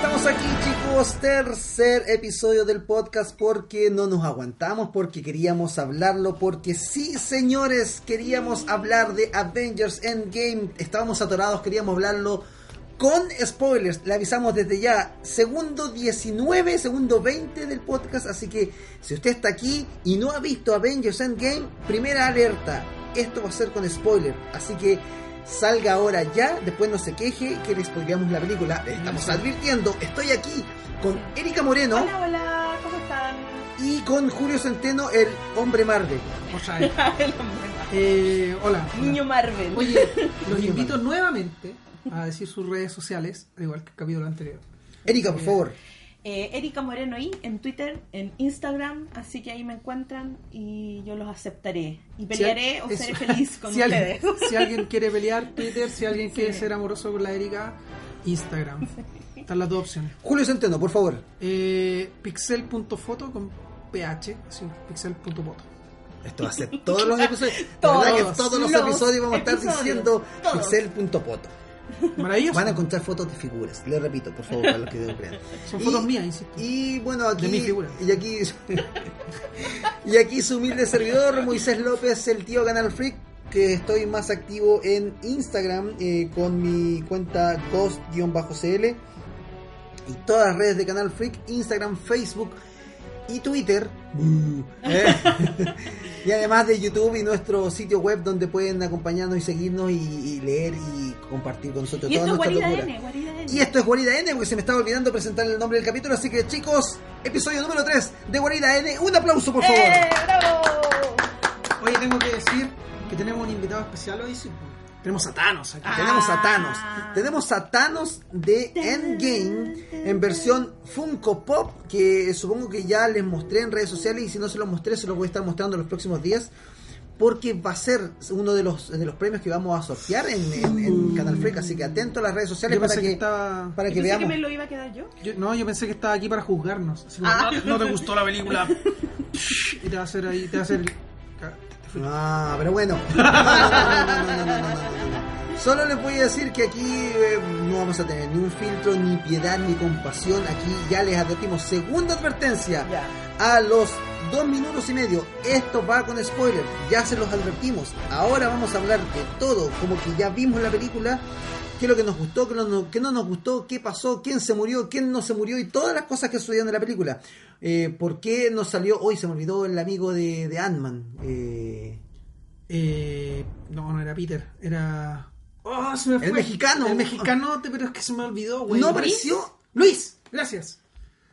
Estamos aquí chicos, tercer episodio del podcast porque no nos aguantamos, porque queríamos hablarlo, porque sí señores, queríamos hablar de Avengers Endgame, estábamos atorados, queríamos hablarlo con spoilers, le avisamos desde ya, segundo 19, segundo 20 del podcast, así que si usted está aquí y no ha visto Avengers Endgame, primera alerta, esto va a ser con spoiler, así que salga ahora ya, después no se queje que le spoileamos la película. Le estamos advirtiendo, estoy aquí con Erika Moreno Hola, hola, ¿cómo están? y con Julio Centeno, el hombre Marvel. O sea, El hombre eh, hola. Niño Marvel. Oye, los Niño invito Marvel. nuevamente a decir sus redes sociales, al igual que el capítulo anterior. Erika, por favor. Eh, Erika Moreno ahí en Twitter, en Instagram, así que ahí me encuentran y yo los aceptaré. Y pelearé o seré feliz con si ustedes. Alguien, si alguien quiere pelear, Twitter. Si alguien quiere ser amoroso con la Erika, Instagram. Están las dos opciones. Julio Centeno, por favor. Eh, pixel.foto con ph, sí, pixel.foto. Esto va a ser todos los episodios. Todos todos los los episodios vamos a estar episodios. diciendo pixel.poto. Maravilloso. Van a encontrar fotos de figuras. Le repito, por favor, para los que no crean. Son Y- fotos mías, insisto. Y bueno, aquí. De mi figura. Y aquí. y aquí su humilde servidor, Moisés López, el tío Canal Freak. Que estoy más activo en Instagram eh, con mi cuenta Ghost-CL. Y todas las redes de Canal Freak: Instagram, Facebook y Twitter. Bú. Eh. y además de YouTube y nuestro sitio web donde pueden acompañarnos y seguirnos y, y leer y compartir con nosotros Y toda esto nuestra locura. N, Guarida N. Y esto es Guarida N, porque se me estaba olvidando presentar el nombre del capítulo. Así que, chicos, episodio número 3 de Guarida N. Un aplauso, por favor. ¡Eh, bravo! Oye, tengo que decir que tenemos un invitado especial hoy. sí. Tenemos a Thanos aquí. Ah. Tenemos a Thanos. Tenemos a Thanos de Endgame en versión Funko Pop, que supongo que ya les mostré en redes sociales y si no se los mostré, se los voy a estar mostrando los próximos días. Porque va a ser uno de los, de los premios que vamos a sortear en, en- en Canal Freak. Así que atento a las redes sociales Yo para que, que estaba. para ¿Y que pensé veamos. que me lo iba a quedar yo? Yo- no, yo pensé que estaba aquí para juzgarnos. Así como, Ah. no, no te gustó la película. y te va a hacer ahí, te va a hacer. Ah, pero bueno. Solo les voy a decir que aquí eh, no vamos a tener ni un filtro, ni piedad, ni compasión. Aquí ya les advertimos. Segunda advertencia. A los dos minutos y medio. Esto va con spoiler. Ya se los advertimos. Ahora vamos a hablar de todo. Como que ya vimos la película Qué es lo que nos gustó, qué no, qué no nos gustó, qué pasó, quién se murió, quién no se murió y todas las cosas que sucedieron en la película. Eh, ¿Por qué nos salió hoy? Se me olvidó el amigo de, de Ant-Man. Eh, Eh, no, no era Peter, era. Oh, se me fue. El mexicano. El mexicano, pero es que se me olvidó, güey. no apareció. Luis, gracias.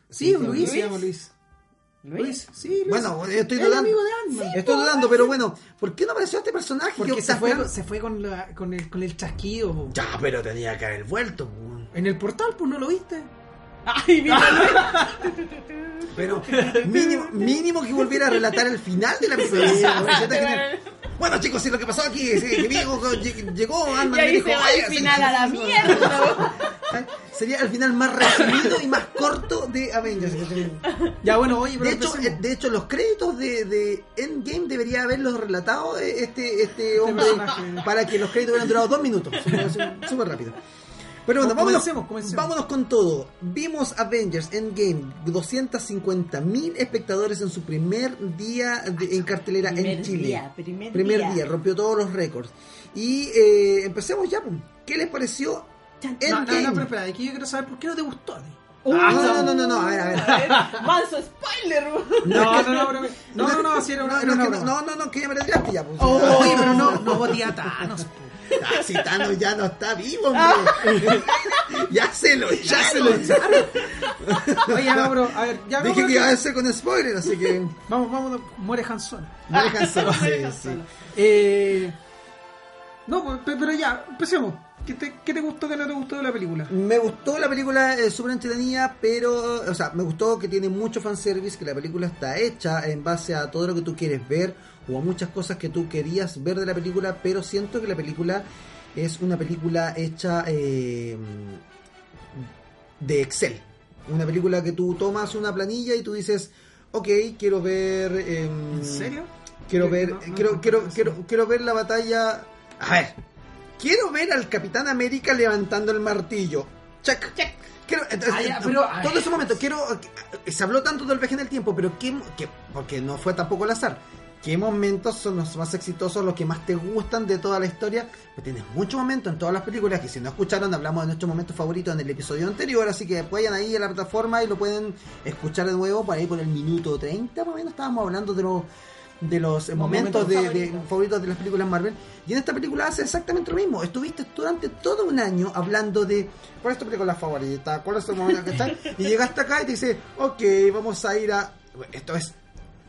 Sí, Sí, Luis, Luis. Luis. Sí, Luis. Bueno, estoy dudando. Estoy dudando, pero bueno, ¿por qué no apareció este personaje? Porque se fue, se fue con, la, con, el, con el chasquido. po. Ya, pero tenía que haber vuelto. po. En el portal, pues no lo viste. Ay, mira, Pero mínimo, mínimo que volviera a relatar el final de la película. Sí. Bueno, chicos, sí, lo que pasó aquí es que llegó, llegó Ant-Man y y ahí dijo, se va "Ay, el así- final a la mierda. Sería el final más resumido y más corto de Avengers. Ya, bueno, oye, pero De hecho, empecemos. eh, de hecho, los créditos de, de Endgame debería haberlos relatado eh, este, este hombre personaje. para que los créditos hubieran durado dos minutos. Súper rápido. Pero bueno, No, vámonos, comencemos, comencemos. vámonos con todo. Vimos Avengers Endgame, 250.000 espectadores en su primer día de- en cartelera Primer en Chile. día, primer día. rompió todos los récords. Y eh, empecemos ya. pum. ¿Qué les pareció No, no, no, pero espera, aquí yo quiero saber por qué no te gustó a ti. Uh, Ah, no, no, no, no, a ver, a ver. Manso spoiler. No, no, no, pero- no, no, no, así era una, No, era no, una es que no, broma. no, no, no, que ya me la tiraste ya. pues. Oye, pero no, no botea a Thanos. po. Ah, si Thanos ya no está vivo, hombre. ya se lo Ya se lo echaron. Oye, no, pero, a ver, ya Dije vamos que iba a ser con spoiler, así que Vamos, vamos, muere Han Solo. me dejan solo. Sí, Muere Han sí. Eh, no, pues, pe- pero ya, empecemos. ¿Qué te, ¿Qué te gustó, qué no te gustó de la película? Me gustó la película, es súper entretenida, pero, o sea, me gustó que tiene mucho fanservice, que la película está hecha en base a todo lo que tú quieres ver o a muchas cosas que tú querías ver de la película, pero siento que la película es una película hecha eh, de Excel. Una película que tú tomas una planilla y tú dices, ok, quiero ver... em, ¿En serio? Quiero ver, No, no, quiero, no, quiero, quiero, quiero ver la batalla. A ver, quiero ver al Capitán América levantando el martillo. Check. Check. Quiero, entonces, pero, todo ese momento, quiero. Se habló tanto del viaje en el tiempo, pero ¿qué, qué- porque no fue tampoco al azar. ¿Qué momentos son los más exitosos, los que más te gustan de toda la historia? Pues tienes muchos momentos en todas las películas que si no escucharon, hablamos de nuestros momentos favoritos en el episodio anterior, así que vayan ahí a la plataforma y lo pueden escuchar de nuevo por ahí por el minuto 30, más o menos estábamos hablando de los de los momentos, momentos de, de- favoritos. de las películas Marvel. Y en esta película hace exactamente lo mismo. Estuviste durante todo un año hablando de cuál es tu película favorita, cuál es tu momento que está. Y llegaste acá y te dice, ok, vamos a ir a. Esto es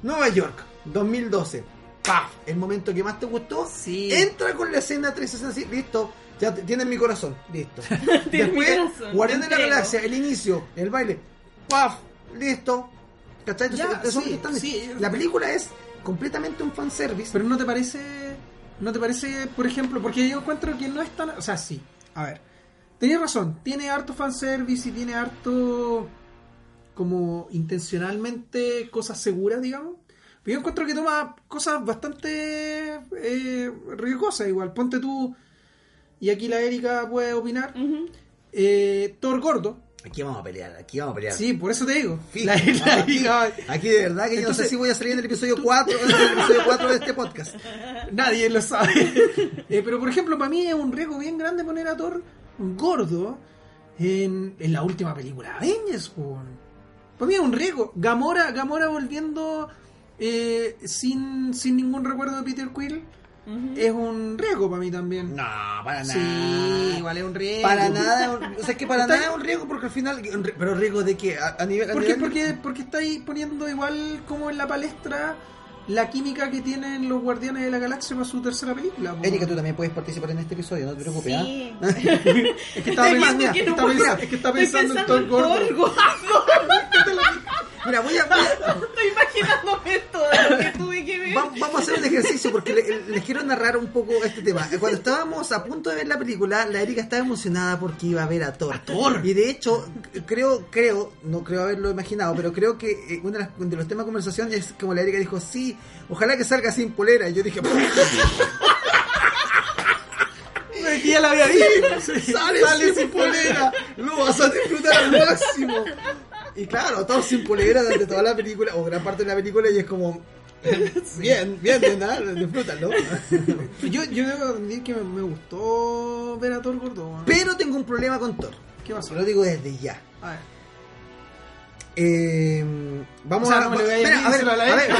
Nueva York, 2012. ¡Paf! El momento que más te gustó. Sí. Entra con la escena 360 así, listo. Ya tienes mi corazón, listo. Después, Guardián de la. Galaxia, el inicio, el baile. ¡Paf! Listo. ¿Cachai? Ya, sí, sí. La película es completamente un fanservice. Pero no te parece, no te parece, por ejemplo, porque yo encuentro que no es tan, o sea, sí. A ver, tenías razón, tiene harto fanservice y tiene harto como intencionalmente cosas seguras, digamos. Pero yo encuentro que toma cosas bastante eh, riesgosas igual. Ponte tú, y aquí la Erika puede opinar, eh, Thor Gordo. Aquí vamos a pelear, aquí vamos a pelear. Sí, por eso te digo. Fijo. La, la aquí, de verdad que yo no sé si voy a salir en el episodio 4 en el episodio 4 de este podcast. Nadie lo sabe. Eh, pero por ejemplo, para mí es un riesgo bien grande poner a Thor gordo en, en la última película Avengers. po. Para mí es un riesgo. Gamora, Gamora volviendo eh, sin, sin ningún recuerdo de Peter Quill Es un riesgo para mí también. No, para nada. Sí, igual es un riesgo. Para nada, o sea, que para Está- nada es un riesgo porque al final, pero riesgo de que a, a nivel... a ¿Por qué? nivel- Porque, porque estáis poniendo igual como en la palestra la química que tienen los Guardianes de la Galaxia para su tercera película. po. Erika, tú también puedes participar en este episodio, no te preocupes. ¿ah? Sí. Es que estaba pensando, que no pensando- es que estaba pensando en Thor en gordo. Thor gordo. Mira, voy a, voy a- Estoy imaginándome todo lo que tuve que ver. Va- vamos a hacer un ejercicio porque le- les quiero narrar un poco este tema. Cuando estábamos a punto de ver la película, la Erika estaba emocionada porque iba a ver a Thor. Thor. Y de hecho, creo, creo, no creo haberlo imaginado, pero creo que eh, uno de, las- de los temas de conversación es como la Erika dijo, sí, ojalá que salga sin polera. Y yo dije, que ya la había dicho. sale, sin polera, lo vas a disfrutar al máximo. Y claro, Thor sin polera durante toda la película, o gran parte de la película, y es como, bien, bien, bien, disfrútalo. Yo, yo debo admitir que me, me gustó ver a Thor gordo. Pero tengo un problema con Thor. ¿Qué pasó? Lo digo desde ya. A ver. Eh, vamos O sea, a, no espera, a ver, a a ver,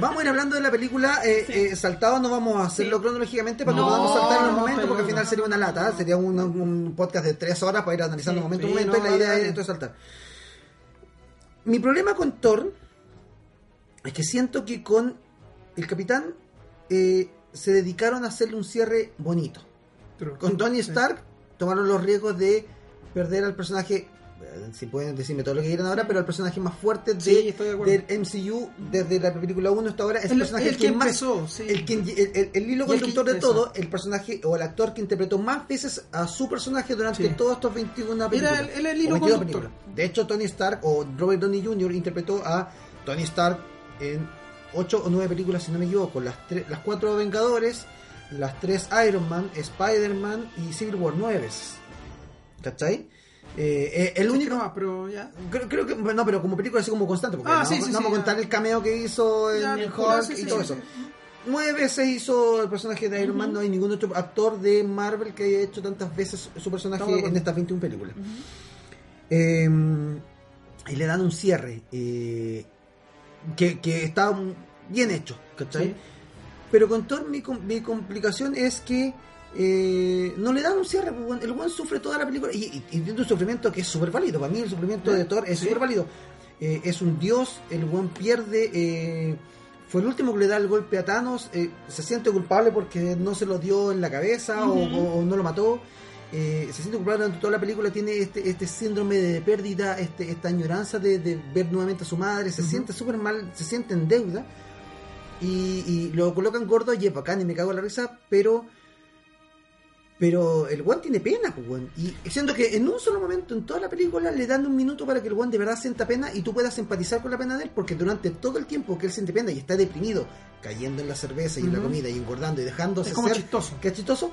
vamos a ir hablando de la película eh, Sí. eh, saltado, no vamos a hacerlo Sí. cronológicamente para No, que podamos saltar en los momentos, porque al final sería una lata, sería un, un podcast de tres horas para ir analizando Sí. momento a Sí, momento, y la idea es entonces saltar. Mi problema con Thor es que siento que con el capitán eh, se dedicaron a hacerle un cierre bonito. Pero- Con Tony Sí. Stark tomaron los riesgos de perder al personaje, eh, si pueden decirme todo lo que quieran ahora, pero al personaje más fuerte de, Sí, de del MCU desde la película 1 hasta ahora. Es el, El, personaje el que más- empezó, sí. el, que- el- hilo conductor de todo, el personaje o el actor que interpretó más veces a su personaje durante todos estos 21 películas. el- era el hilo 22 conductor. películas. De hecho, Tony Stark o Robert Downey Jr. interpretó a Tony Stark en 8 o 9 películas, si no me equivoco. Las, las 4 Vengadores, las 3 Iron Man, Spider-Man y Civil War 9 veces. ¿Cachai? Eh, eh, el único... más, pero ya. Creo, creo que, no, pero como película así como constante, porque Ah, no, sí, no sí, vamos a contar el cameo que hizo en Ya, Hulk y todo eso. Nueve veces hizo el personaje de Iron Man, no hay ningún otro actor de Marvel que haya hecho tantas veces su personaje en estas 21 películas. Eh, y le dan un cierre eh, que, que está bien hecho, ¿cachai? Sí. Pero con Thor mi, mi complicación es que eh, no le dan un cierre. pues, El buen sufre toda la película y, y, y tiene un sufrimiento que es súper válido. Para mí el sufrimiento de Thor es Sí. súper válido. Eh, es un dios, el buen pierde. eh, fue el último que le da el golpe a Thanos. eh, se siente culpable porque no se lo dio en la cabeza o no lo mató. Eh, se siente culpable durante toda la película. Tiene este, este síndrome de pérdida, este, esta añoranza de, de ver nuevamente a su madre. Se siente súper mal, se siente en deuda y, y lo colocan gordo y es bacán y me cago en la risa, pero pero el guan tiene pena, pues weón. Y siento que en un solo momento en toda la película le dan un minuto para que el guan de verdad sienta pena y tú puedas empatizar con la pena de él, porque durante todo el tiempo que él siente pena y está deprimido, cayendo en la cerveza y en la comida y engordando y dejándose Es como ser, chistoso. que es chistoso,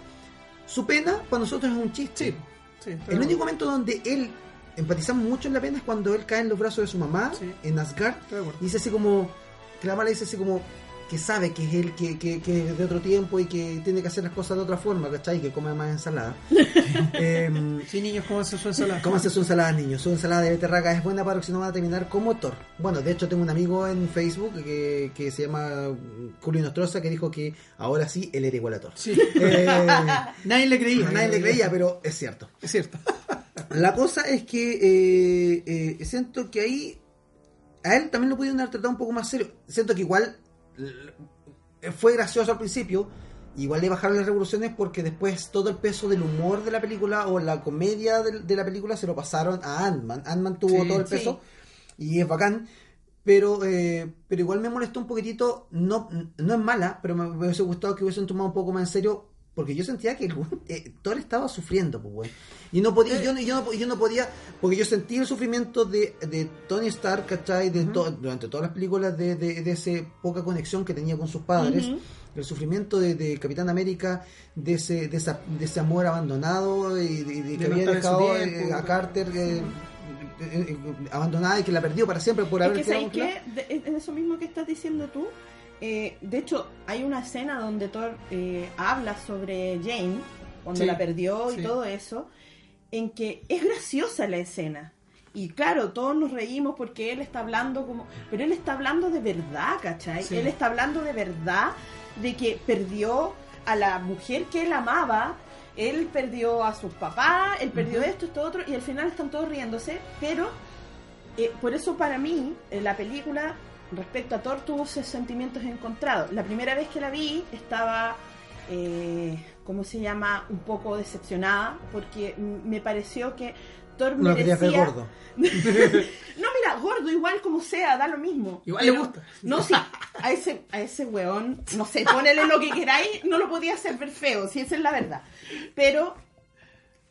su pena para nosotros es un chiste. Sí. El único momento donde él empatizamos mucho en la pena es cuando él cae en los brazos de su mamá Sí. en Asgard y dice así como que la mamá le dice así como que sabe que es él que, que, que es de otro tiempo y que tiene que hacer las cosas de otra forma ¿cachai? que come más ensalada Em, Sí, niños, ¿cómo hace su ensalada? ¿Cómo hace su ensalada, niños? Su ensalada de beterraga es buena para que si no van a terminar como Thor. Bueno, de hecho tengo un amigo en Facebook que, que se llama Julio Nostroza que dijo que ahora sí él era igual a Thor. Sí. Eh, Nadie le creía. nadie le creía, pero es cierto. Es cierto. La cosa es que eh, eh, siento que ahí a él también lo pudieron haber tratado un poco más serio. Siento que igual fue gracioso al principio, igual le bajaron las revoluciones porque después todo el peso del humor de la película o la comedia de, de la película se lo pasaron a Ant-Man. Ant-Man tuvo Sí, todo el sí. peso y es bacán. Pero, eh, pero igual me molestó un poquitito, no, no es mala, pero me, me hubiese gustado que hubiesen tomado un poco más en serio, porque yo sentía que el eh, Thor estaba sufriendo, pues, güey. Y no podía, yo, no- yo, no, yo no podía, porque yo sentí el sufrimiento de, de Tony Stark, ¿cachai? De to- durante todas las películas de, de, de esa poca conexión que tenía con sus padres. El sufrimiento de, de Capitán América, de ese, de, esa- de ese amor abandonado y de, que no había dejado eh, tiempo. a Carter eh, eh, eh, abandonada y que la perdió para siempre por Es haber que quedado en eso mismo que estás diciendo tú, eh, de hecho, hay una escena donde Thor eh, habla sobre Jane, cuando Sí, la perdió y sí. todo eso, en que es graciosa la escena. Y claro, todos nos reímos porque él está hablando como... Pero él está hablando de verdad, ¿cachai? Sí. Él está hablando de verdad de que perdió a la mujer que él amaba, él perdió a sus papás, él perdió esto, esto, otro, y al final están todos riéndose, pero eh, por eso para mí eh, la película respecto a Thor tuvo sus sentimientos encontrados. La primera vez que la vi estaba, eh, ¿cómo se llama? Un poco decepcionada porque me pareció que Thor No lo quería merecía... ver gordo. No, mira, gordo igual como sea, da lo mismo. Igual Pero- le gusta. No, sí, a ese, a ese weón, no sé, ponele lo que queráis, no lo podía hacer ver feo, si esa es la verdad. Pero,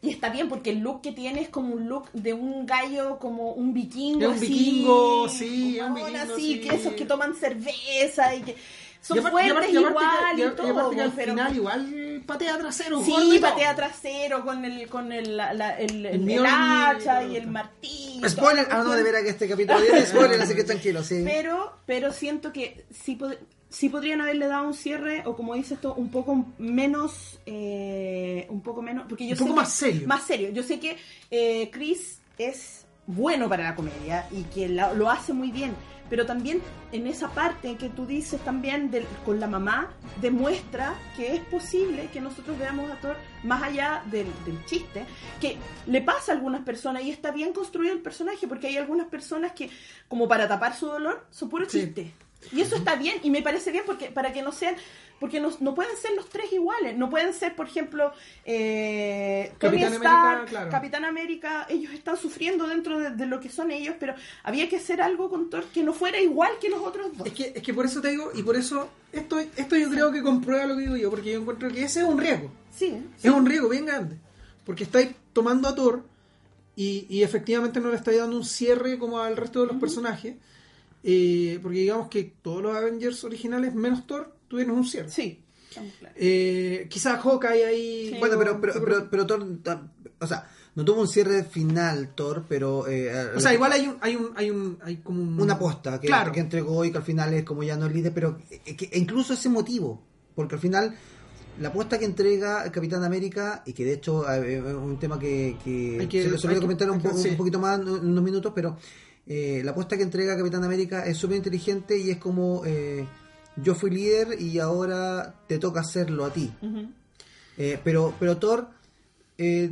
y está bien porque el look que tiene es como un look de un gallo, como un vikingo. Es un así, vikingo, sí, un vikingo, así, sí. que esos que toman cerveza y que son Y aparte- fuertes y aparte- y igual que- y, y aparte todo. que al pero- final igual patea trasero. Sí, todo. patea trasero con el con el, la- la- el, el- el hacha todo. y el martillo. Spoiler, ah, no, de veras que este capítulo tiene spoiler, así que tranquilo, sí. Pero, pero siento que sí, pod- sí podrían haberle dado un cierre, o como dices esto, un poco menos, eh, un poco menos, porque yo Un sé poco que- más serio. Más serio. Yo sé que eh, Chris es bueno para la comedia y que la- lo hace muy bien, pero también en esa parte que tú dices también con la mamá, demuestra que es posible que nosotros veamos a Thor más allá del, del chiste, que le pasa a algunas personas y está bien construido el personaje, porque hay algunas personas que, como para tapar su dolor, son puro Sí. chiste. Y eso está bien y me parece bien porque para que no sean, porque no, no pueden ser los tres iguales, no pueden ser, por ejemplo, eh, Tony Capitán Stark, América, claro. Capitán América, ellos están sufriendo dentro de, de lo que son ellos, pero había que hacer algo con Thor que no fuera igual que los otros dos. Es que, es que por eso te digo, y por eso, esto, esto yo creo que comprueba lo que digo yo, porque yo encuentro que ese es un riesgo. Sí, Es un riesgo bien grande. Porque estáis tomando a Thor y, y efectivamente no le estáis dando un cierre como al resto de los personajes. Eh, porque digamos que todos los Avengers originales, menos Thor, tuvieron un cierre. sí. Eh, quizás Hawkeye ahí. Sí. Bueno, pero, pero, pero, pero Thor, o sea, no tuvo un cierre final Thor, pero... eh, O sea, igual hay un, hay un, hay un, hay como un- una aposta que, claro. que entregó y que al final es como ya no es líder, pero eh, que- e incluso ese motivo, porque al final la apuesta que entrega Capitán América, y que de hecho eh, es un tema que, que Hay que- se lo comentar un, po- un poquito más en unos minutos, pero eh, la apuesta que entrega Capitán América es súper inteligente y es como eh, yo fui líder y ahora te toca hacerlo a ti. Eh, pero, pero Thor eh,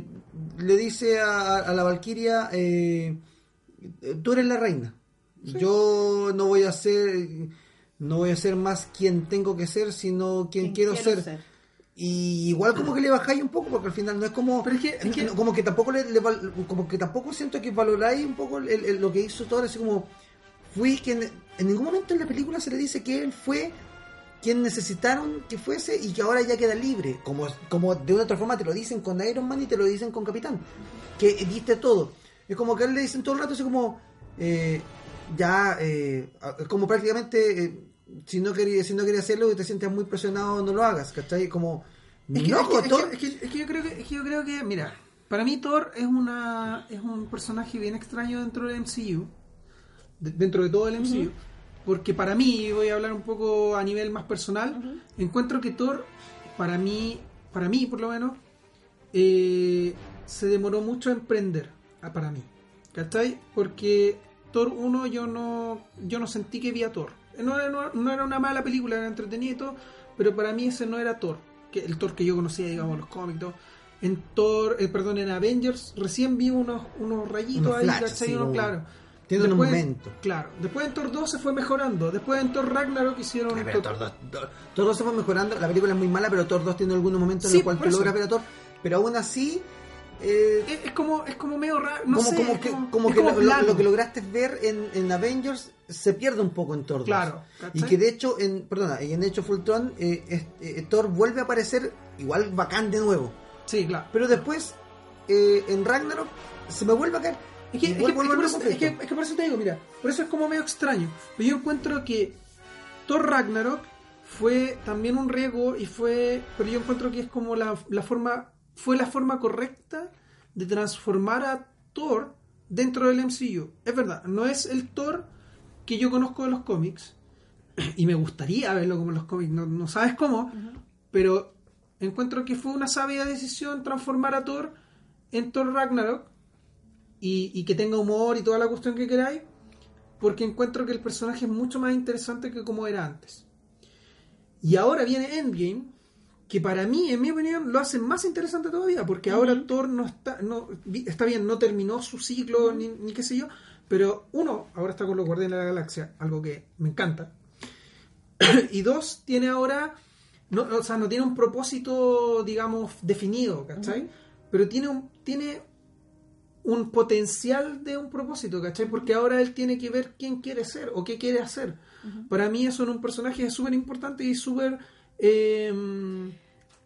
le dice a, a la Valquiria, eh, tú eres la reina. Yo no voy a ser, no voy a ser más quien tengo que ser, sino quien, Quien quiero, ser. Y igual como que le bajáis un poco, porque al final no es como, Pero es que- es que- no- como que tampoco le, como que tampoco siento que valoráis un poco el- el- lo que hizo Thor, así como fui quien, en ningún momento en la película se le dice que él fue quien necesitaron que fuese y que ahora ya queda libre. Como, como de una otra forma te lo dicen con Iron Man y te lo dicen con Capitán. Que diste todo. Es como que a él le dicen todo el rato así como eh, ya eh, como prácticamente eh, si no quería si no quería hacerlo y te sientes muy presionado no lo hagas, ¿cachai? Como Es que, no, es que- Thor- es que- es que yo creo que, es que yo creo que, mira, Para mí Thor es una es un personaje bien extraño dentro del MCU, de- dentro de todo el MCU, porque para mí, voy a hablar un poco a nivel más personal, encuentro que Thor, para mí, para mí por lo menos, eh, se demoró mucho en prender, ah, para mí, ¿cachai? Porque Thor 1 yo no, yo no sentí que vi a Thor. No, era- no, no era una mala película, era entretenida y todo, pero para mí ese no era Thor, que el Thor que yo conocía, digamos, los cómics todo. En Thor, eh, perdón, en Avengers recién vi unos, unos rayitos Unos ahí, ¿cachai? sí, Unos, claro. Tiene un momento. Claro. Después en Thor 2 se fue mejorando. Después en Thor Ragnarok hicieron... Pero Thor- Thor 2, Thor- Thor 2 se fue mejorando. La película es muy mala, pero Thor 2 tiene algunos momentos Sí, en los cuales tú logras ver a Thor. Pero aún así, eh, es, es como, es como medio raro, no como, sé. como que, como, que lo, lo que lograste ver en, en Avengers se pierde un poco en Thor 2. Claro, Y que de hecho, en, perdona, y en hecho Fultron, eh, es- eh, Thor vuelve a aparecer igual bacán de nuevo. Sí, claro. Pero después, eh, en Ragnarok, se me vuelve a caer. Es que, es, que, es que por eso, es que- es que por eso te digo, mira, por eso es como medio extraño. Pero yo encuentro que Thor Ragnarok fue también un riesgo y fue, pero yo encuentro que es como la, la forma, fue la forma correcta de transformar a Thor dentro del MCU. Es verdad, no es el Thor que yo conozco de los cómics y me gustaría verlo como en los cómics, no, no sabes cómo, pero encuentro que fue una sabia decisión transformar a Thor en Thor Ragnarok y, y que tenga humor y toda la cuestión que queráis, porque encuentro que el personaje es mucho más interesante que como era antes. Y ahora viene Endgame, que para mí, en mi opinión, lo hace más interesante todavía, porque ahora Thor no está, no, está bien, no terminó su ciclo, ni, ni qué sé yo, pero uno, ahora está con los Guardianes de la Galaxia, algo que me encanta. y dos, tiene ahora, no, o sea, no tiene un propósito, digamos, definido, ¿cachai? Pero tiene un, tiene un potencial de un propósito, ¿cachai? Porque ahora él tiene que ver quién quiere ser o qué quiere hacer. Para mí eso en un personaje es súper importante y súper... eh,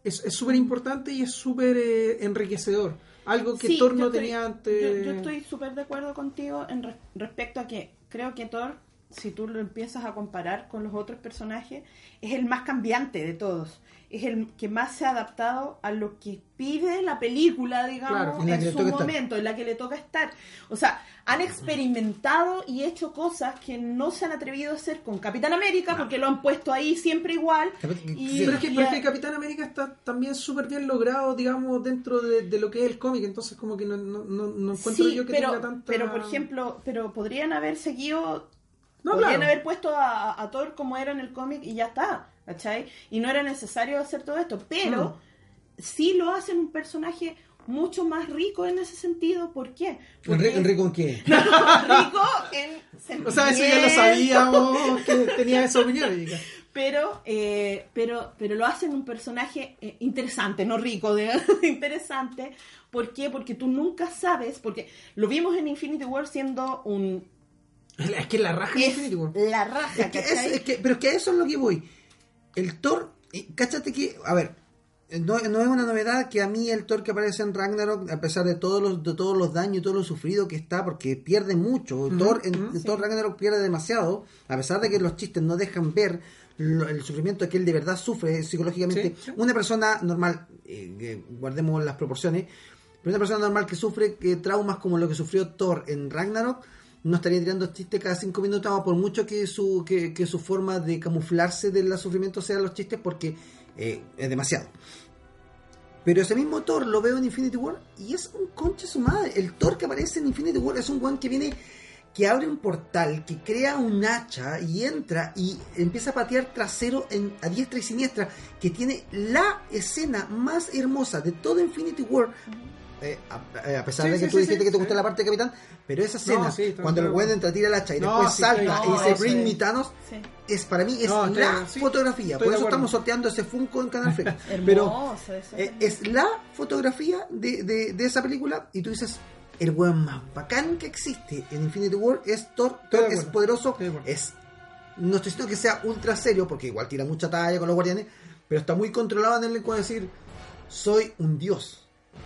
es es súper importante y es súper eh, enriquecedor. Algo que Sí, Thor no tenía antes. Yo, yo estoy súper de acuerdo contigo en re- respecto a que creo que Thor, si tú lo empiezas a comparar con los otros personajes, es el más cambiante de todos. Es el que más se ha adaptado a lo que pide la película, digamos, Claro, en su estar. momento, en la que le toca estar. O sea, han experimentado y hecho cosas que no se han atrevido a hacer con Capitán América, porque lo han puesto ahí siempre igual. Capit- Y- sí. Pero es que, y pero es que Capitán América está también súper bien logrado, digamos, dentro de, de lo que es el cómic. Entonces, como que no, no, no, no encuentro Sí, yo que pero, tenga tanta. pero por ejemplo, pero podrían haber seguido, No, podrían claro. haber puesto a, a Thor como era en el cómic y ya está, ¿cachai? Y no era necesario hacer todo esto, pero Mm. sí lo hacen un personaje mucho más rico en ese sentido, ¿por qué? Porque- Enrico, ¿en qué? rico en O sea, eso ya lo sabíamos que tenía esa opinión. Pero eh, pero pero lo hacen un personaje eh, interesante no rico de interesante ¿por qué? porque tú nunca sabes porque lo vimos en Infinity War siendo un Es que la raja es Infinity War. la raja Es que, es, que- pero es que a eso es lo que voy. El Thor, y cáchate que, a ver, no, no es una novedad que a mí el Thor que aparece en Ragnarok, a pesar de todos los, de todos los daños y todo lo sufrido que está, porque pierde mucho, Thor en, Thor Ragnarok pierde demasiado, a pesar de que los chistes no dejan ver lo- el sufrimiento que él de verdad sufre psicológicamente. Sí. Una persona normal, eh, que guardemos las proporciones, pero una persona normal que sufre eh, traumas como lo que sufrió Thor en Ragnarok, no estaría tirando chistes cada cinco minutos, por mucho que su, que, que su forma de camuflarse del sufrimiento sean los chistes, porque eh, es demasiado. Pero ese mismo Thor lo veo en Infinity War y es un conche su madre. El Thor que aparece en Infinity War es un one que viene, que abre un portal, que crea un hacha y entra y empieza a patear trasero en, a diestra y siniestra, que tiene la escena más hermosa de todo Infinity War. Eh, a, eh, a pesar Sí, de que sí, tú dijiste sí, que te gusta la parte de Capitán, pero esa escena, cuando el acuerdo. entra, tira el hacha y No, después salta y dice. Bring me Thanos, es para mí es la fotografía. Por eso estamos sorteando ese Funko en Canal Freak. pero eh, es la fotografía de, de- de esa película y tú dices, el weón más bacán que existe en Infinity War es Thor, Thor es poderoso, es no estoy diciendo que sea ultra serio, porque igual tira mucha talla con los guardianes, pero está muy controlado en el lenguaje de decir, soy un dios.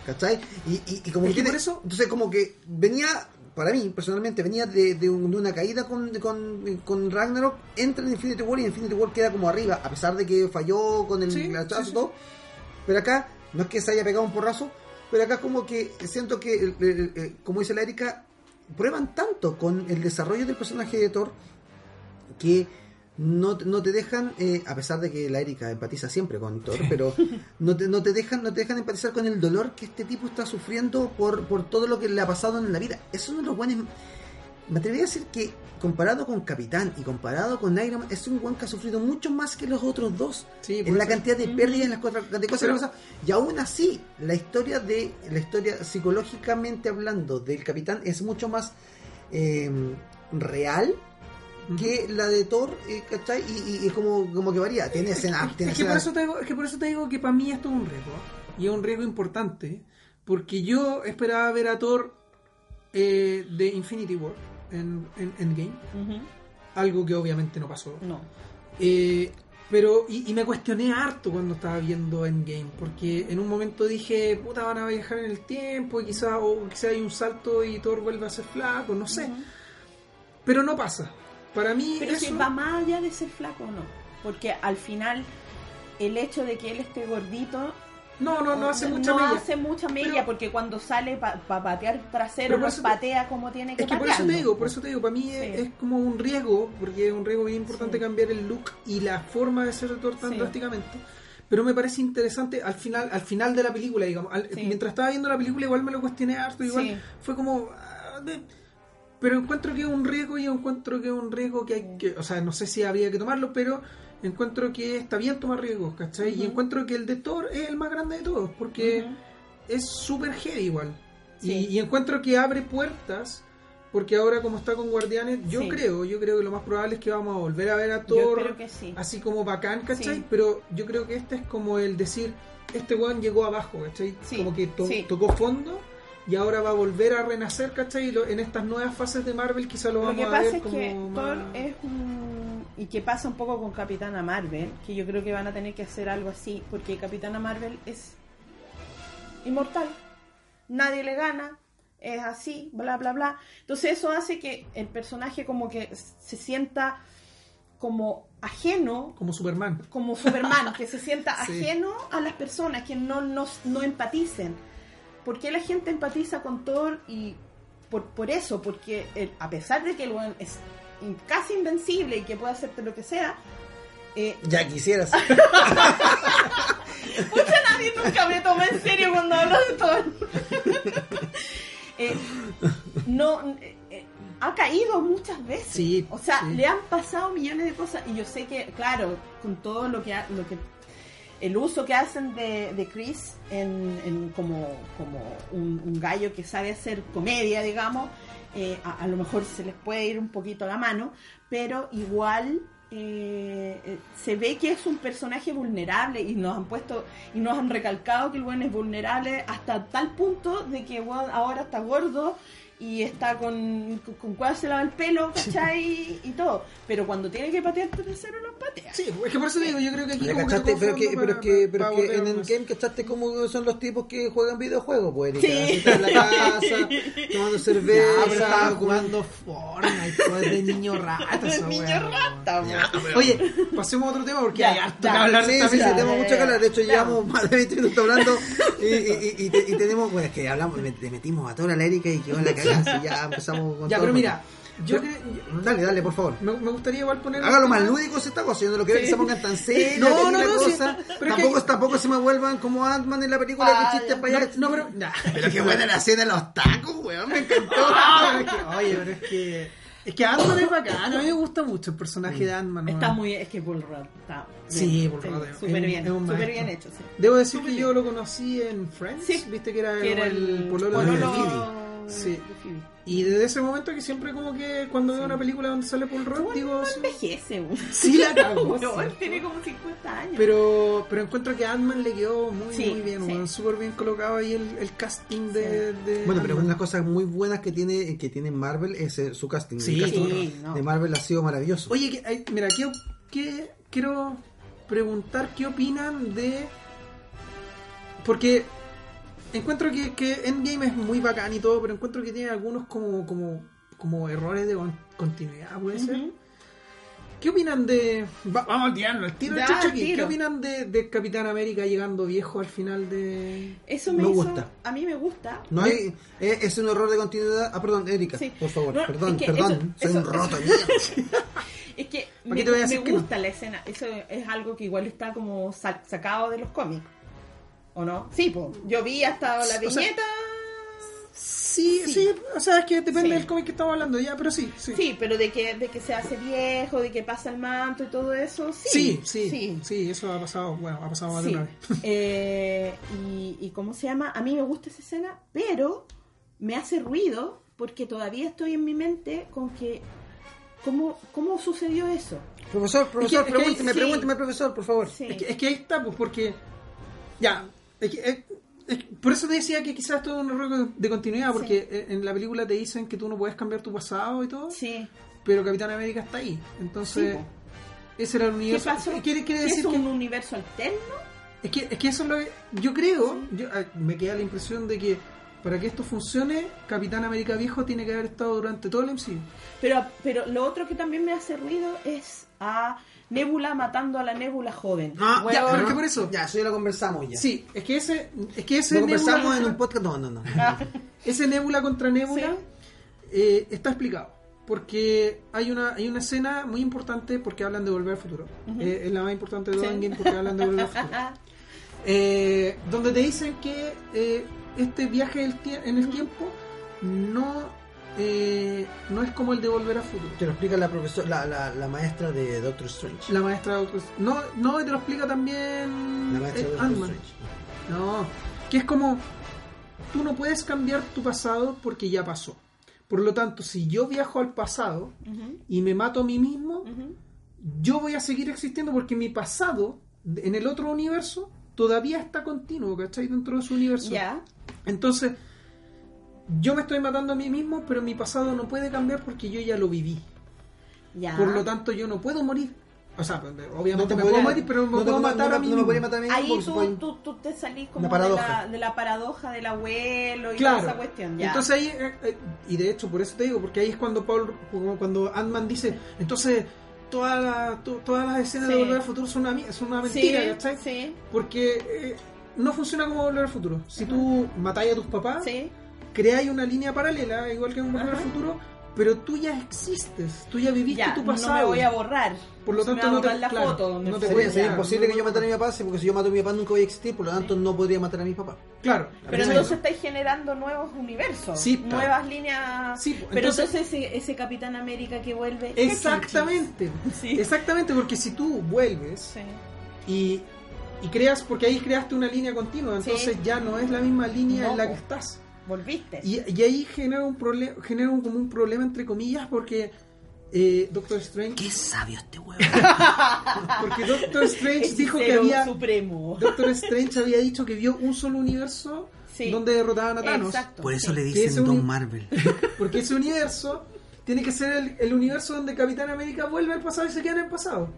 ¿Cachai? Y, y, y como que tiene- por eso- entonces como que venía, para mí personalmente, venía de, de un- de una caída con, con, con Ragnarok, entra en Infinity War y Infinity War queda como arriba, a pesar de que falló con el Sí, hachazo sí, sí. todo. Pero acá no es que se haya pegado un porrazo, pero acá como que siento que, como dice la Erika, prueban tanto con el desarrollo del personaje de Thor que no, no te dejan, eh, a pesar de que la Erika empatiza siempre con Thor, pero no te, no te dejan no te dejan empatizar con el dolor que este tipo está sufriendo por, por todo lo que le ha pasado en la vida. Es uno de los buenos... Me atrevería a decir que comparado con Capitán y comparado con Iron Man, es un buen que ha sufrido mucho más que los otros dos. Sí, en la cantidad de pérdidas, en las cosas, de cosas que pasan. Y aún así, la historia de la historia psicológicamente hablando del Capitán es mucho más eh, real que la de Thor, eh, ¿cachai? Y, y- y como, como que varía. Tiene escenas. Tiene Es que, por eso te digo, es que por eso te digo que para mí esto es un riesgo. Y es un riesgo importante. Porque yo esperaba ver a Thor eh, de Infinity War en, en Endgame. Algo que obviamente no pasó. No. Eh, pero, y, y me cuestioné harto cuando estaba viendo Endgame, porque en un momento dije, puta, van a viajar en el tiempo, y quizá, o quizá hay un salto y Thor vuelve a ser flaco, no sé. Pero no pasa. Para mí, Pero eso, si va más allá de ser flaco o no. Porque al final, el hecho de que él esté gordito. no, no, no hace mucha no mella. hace mucha mella, Pero- porque cuando sale para patear trasero, no te- patea como tiene que Es que por eso te digo, por eso te digo, para mí es, Sí. es como un riesgo, porque es un riesgo bien importante Sí. cambiar el look y la forma de ser de Thor tan Sí. drásticamente. Pero me parece interesante al final, al final de la película, digamos, al- Sí. mientras estaba viendo la película igual me lo cuestioné harto, igual Sí. fue como ah, de- pero encuentro que es un riesgo y encuentro que es un riesgo que hay que, o sea, no sé si habría que tomarlo, pero encuentro que está bien tomar riesgos, ¿cachai? Y encuentro que el de Thor es el más grande de todos, porque es súper heavy igual. Sí. Y, y encuentro que abre puertas, porque ahora como está con Guardianes, yo Sí. creo, yo creo que lo más probable es que vamos a volver a ver a Thor sí. así como bacán, ¿cachai? Pero yo creo que este es como el decir, este weón llegó abajo, ¿cachai? Como que to- tocó fondo y ahora va a volver a renacer, ¿cachai? Y lo- en estas nuevas fases de Marvel quizá lo Lo vamos que a pasa ver es como que más- Thor es un... Y que pasa un poco con Capitana Marvel, que yo creo que van a tener que hacer algo así, porque Capitana Marvel es inmortal. Nadie le gana, es así, bla, bla, bla. Entonces eso hace que el personaje como que se sienta como ajeno como Superman. como Superman, que se sienta Sí. ajeno a las personas, que no, no, no empaticen. ¿Por qué la gente empatiza con Thor? Y por, por eso, porque el- a pesar de que el weón es casi invencible y que puede hacerte lo que sea, eh, Ya quisieras. Pucha, nadie nunca me toma en serio cuando hablo de Thor. Eh, no, eh, eh, ha caído muchas veces. Sí, o sea, sí. le han pasado millones de cosas y yo sé que, claro, con todo lo que, ha- lo que el uso que hacen de, de Chris en, como, como un, gallo que sabe hacer comedia, digamos, eh, a, lo mejor se les puede ir un poquito la mano, pero igual eh, eh, se ve que es un personaje vulnerable y nos han puesto y nos han recalcado que el buen es vulnerable hasta tal punto de que weón, ahora está gordo y está con, con, con cuál se lava el pelo, ¿cachai? Y todo. Pero cuando tiene que patear trasero, lo patea. Sí, es que por eso te digo, yo creo que aquí Ya como cachaste, pero que, pero para- que, pero para que volver en el más. game cachaste cómo son los tipos que juegan videojuegos, pues, Erika, Sí. en la casa, tomando Ya, cerveza, pero estaba jugando Fortnite, pues, de niño rata. esa Niño weá, rata. Oye, pasemos a otro tema porque Ya, hay harto ya. que hablar de Sí, tenemos mucho que hablar. De hecho, Ya. llevamos más de 20 minutos hablando y, y, y- y te- y tenemos, bueno, es que hablamos, me- le metimos a toda la Erika y quedó en la cagada. ya empezamos con Ya, todo pero el mira, yo creo- Dale, dale, por favor. me, me gustaría igual poner. Hágalo más lúdico esta cosa, yo no lo quiero que se pongan tan serios No, no, la no, sí, cosa. pero es que tampoco, tampoco se me vuelvan como Ant-Man en la película Ah, que chiste para allá. No, pero. nah. Pero qué buena la escena de los tacos, weón, me encantó. Ah, pero es que- oye, pero es que. Es que Ant-Man es bacán. A mí me gusta mucho el personaje de Ant-Man. Está muy. Es que Paul Rudd está. Sí, bien, Rudd es- Súper bien. Súper bien hecho, sí. Debo decir que yo lo conocí en Friends. Sí. Viste que era, Que era como el pololo de pololo Phoebe. Sí. de Phoebe. Y desde ese momento que siempre como que cuando veo una película donde sale Paul Rudd, Bueno, digo, no sí, envejece, sí la cago. Weón, sí. Tiene como 50 años. Pero, pero encuentro que Ant-Man le quedó muy, Sí, muy bien, sí. weón. súper bien colocado ahí el, el casting de, de Bueno, pero una de las cosas muy buenas que tiene que tiene Marvel es eh, su casting. Sí, el casting no. de Marvel ha sido maravilloso. Oye, que- ay, mira, ¿qué, qué- quiero preguntar qué opinan de... Porque encuentro que, que Endgame es muy bacán y todo, pero encuentro que tiene algunos como, como, como errores de con- continuidad, puede ser. ¿Qué opinan de. va- vamos al tirarnos al tiro, Ya, chucho. ¿Qué opinan de, de Capitán América llegando viejo al final de. Eso me, Me hizo- gusta. A mí me gusta. No hay, eh, es un error de continuidad. Ah, perdón, Erika, Sí. por favor. No, perdón, es que perdón. eso- soy eso- un roto. Es que ¿Para me, a me decir que no? gusta la escena. Eso es algo que igual está como sa- sacado de los cómics. ¿O no? Sí, pues. Yo vi hasta la O sea, viñeta. Sí, sí, Sí. o sea, es que depende Sí. del cómic que estamos hablando ya, pero sí, sí. Sí, pero de que, de que se hace viejo, de que pasa el manto y todo eso, sí. Sí, sí, sí. sí, eso ha pasado, bueno, ha pasado más de una vez. Eh, y, y cómo se llama, a mí me gusta esa escena, pero me hace ruido porque todavía estoy en mi mente con que cómo, cómo sucedió eso. Profesor, profesor, es que- pregúnteme, pregúnteme, profesor, por favor. Es, que, es que ahí está, pues, porque. Ya, es que- es- es que- por eso te decía que quizás esto es un error de continuidad, porque eh, en la película te dicen que tú no puedes cambiar tu pasado y todo, Sí. pero Capitán América está ahí. Entonces, Sí, ese era el ¿Qué universo. pasó? Quiere, quiere ¿Es decir que, un universo alterno? es que. Es que eso es lo que. Yo creo, yo, ah, me queda la impresión de que para que esto funcione, Capitán América Viejo tiene que haber estado durante todo el MCU. Pero, pero lo otro que también me hace ruido es a Nebula matando a la Nebula joven. Ah, ya, Huevón. pero es que por eso- Ya, eso ya lo conversamos ya. Sí, es que ese. Es que ese Lo conversamos Nebula- en un podcast. No, no, no. Ese Nebula contra Nebula Sí. eh, está explicado. Porque hay una, hay una escena muy importante porque hablan de volver al futuro. Eh, es la más importante de todo Sí. Endgame porque hablan de volver al futuro. Eh, donde te dicen que eh, este viaje en el tiempo no, eh, no es como el de volver al futuro. Te lo explica la profesora, la, la, la maestra de Doctor Strange. La maestra de Doctor- No, no, te lo explica también La maestra de eh, Doctor Ant-Man. Strange. No, que es como tú no puedes cambiar tu pasado porque ya pasó. Por lo tanto, si yo viajo al pasado y me mato a mí mismo, yo voy a seguir existiendo porque mi pasado en el otro universo todavía está continuo, ¿cachai? Dentro de su universo. Ya. Entonces, yo me estoy matando a mí mismo, pero mi pasado no puede cambiar porque yo ya lo viví. Ya. Por lo tanto, yo no puedo morir. O sea, pues, No obviamente te me podría- puedo morir, pero no me no te- puedo no- matar no- a mí no mismo. podría matar a mí Ahí tú, pueden- tú, tú te salís como de la, de la paradoja del abuelo y Claro. toda esa cuestión. Ya. Entonces ahí, eh, eh, y de hecho por eso te digo, porque ahí es cuando Paul, cuando Ant-Man dice, entonces toda la- to- todas las escenas de Sí. Volver al Futuro son una, mi- son una mentira, sí, ¿cachai? sí, Porque eh, no funciona como Volver al Futuro. Si tú matáis a tus papás, sí. Creáis una línea paralela, igual que en Volver al. Futuro, pero tú ya existes, tú ya viviste Ya, tu no pasado. me voy a borrar. Por lo me tanto, va a no te- borrar la claro, foto donde no te voy a Sería, imposible no- que yo matara a mi papá, porque si yo mato a mi papá nunca voy a existir, por lo tanto no podría matar a mi papá. Claro. Pero entonces estáis generando nuevos universos, Sí, claro. nuevas líneas. Sí, pero entonces- entonces, ese, ese Capitán América que vuelve. ¿qué Exactamente. Sí. Exactamente, porque si tú vuelves y, y creas, porque ahí creaste una línea continua, Sí. entonces ya no es la misma línea No, en la que estás. Volviste. Y, y ahí genera un problema, genera un, como un problema entre comillas, porque eh, Doctor Strange, Qué sabio este huevo. porque Doctor Strange dijo que había, supremo. Doctor Strange había dicho que vio un solo universo Sí. donde derrotaban a Thanos, Exacto. Por eso sí. le dicen un- Don Marvel. porque ese universo tiene que ser el, el universo donde Capitán América vuelve al pasado y se queda en el pasado,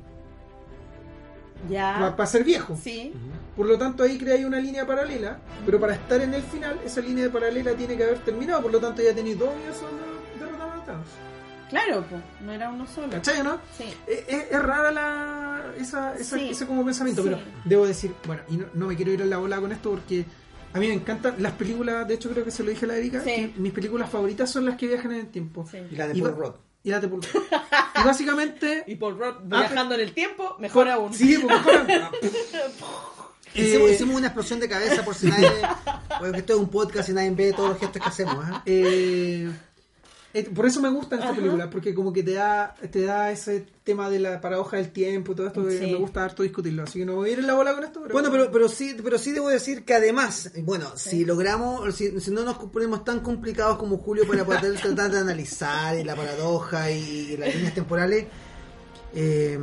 Ya. para ser viejo. Sí. Por lo tanto, ahí crea una línea paralela, pero para estar en el final, esa línea paralela tiene que haber terminado. Por lo tanto, ya tenéis dos universos donde derrotaron a Thanos. Claro, pues. No era uno solo. ¿Cachai no? Sí. Es, es- es rara la, esa, esa- Sí. ese como pensamiento, Sí. pero debo decir, bueno, y no, no me quiero ir a la bola con esto porque a mí me encantan las películas, de hecho creo que se lo dije a la Erika, Sí. que mis películas favoritas son las que viajan en el tiempo. Sí. Y la de Paul Rudd. Y las de Paul Rudd. Y básicamente... Y Rock Ah, viajando en el tiempo, mejor aún. Sí, pues mejor. Hicimos, Eh, hicimos una explosión de cabeza por si nadie. Porque esto es un podcast y nadie ve todos los gestos que hacemos. ¿ah? Eh, eh, por eso me gustan estas Ajá. películas, porque como que te da, te da ese tema de la paradoja del tiempo y todo esto que Sí. me gusta harto discutirlo. Así que no voy a ir en la bola con esto. Pero Bueno, pero, pero sí, pero sí debo decir que además, bueno, si logramos, si, si no nos ponemos tan complicados como Julio para poder tratar de analizar y la paradoja y, las líneas temporales, eh,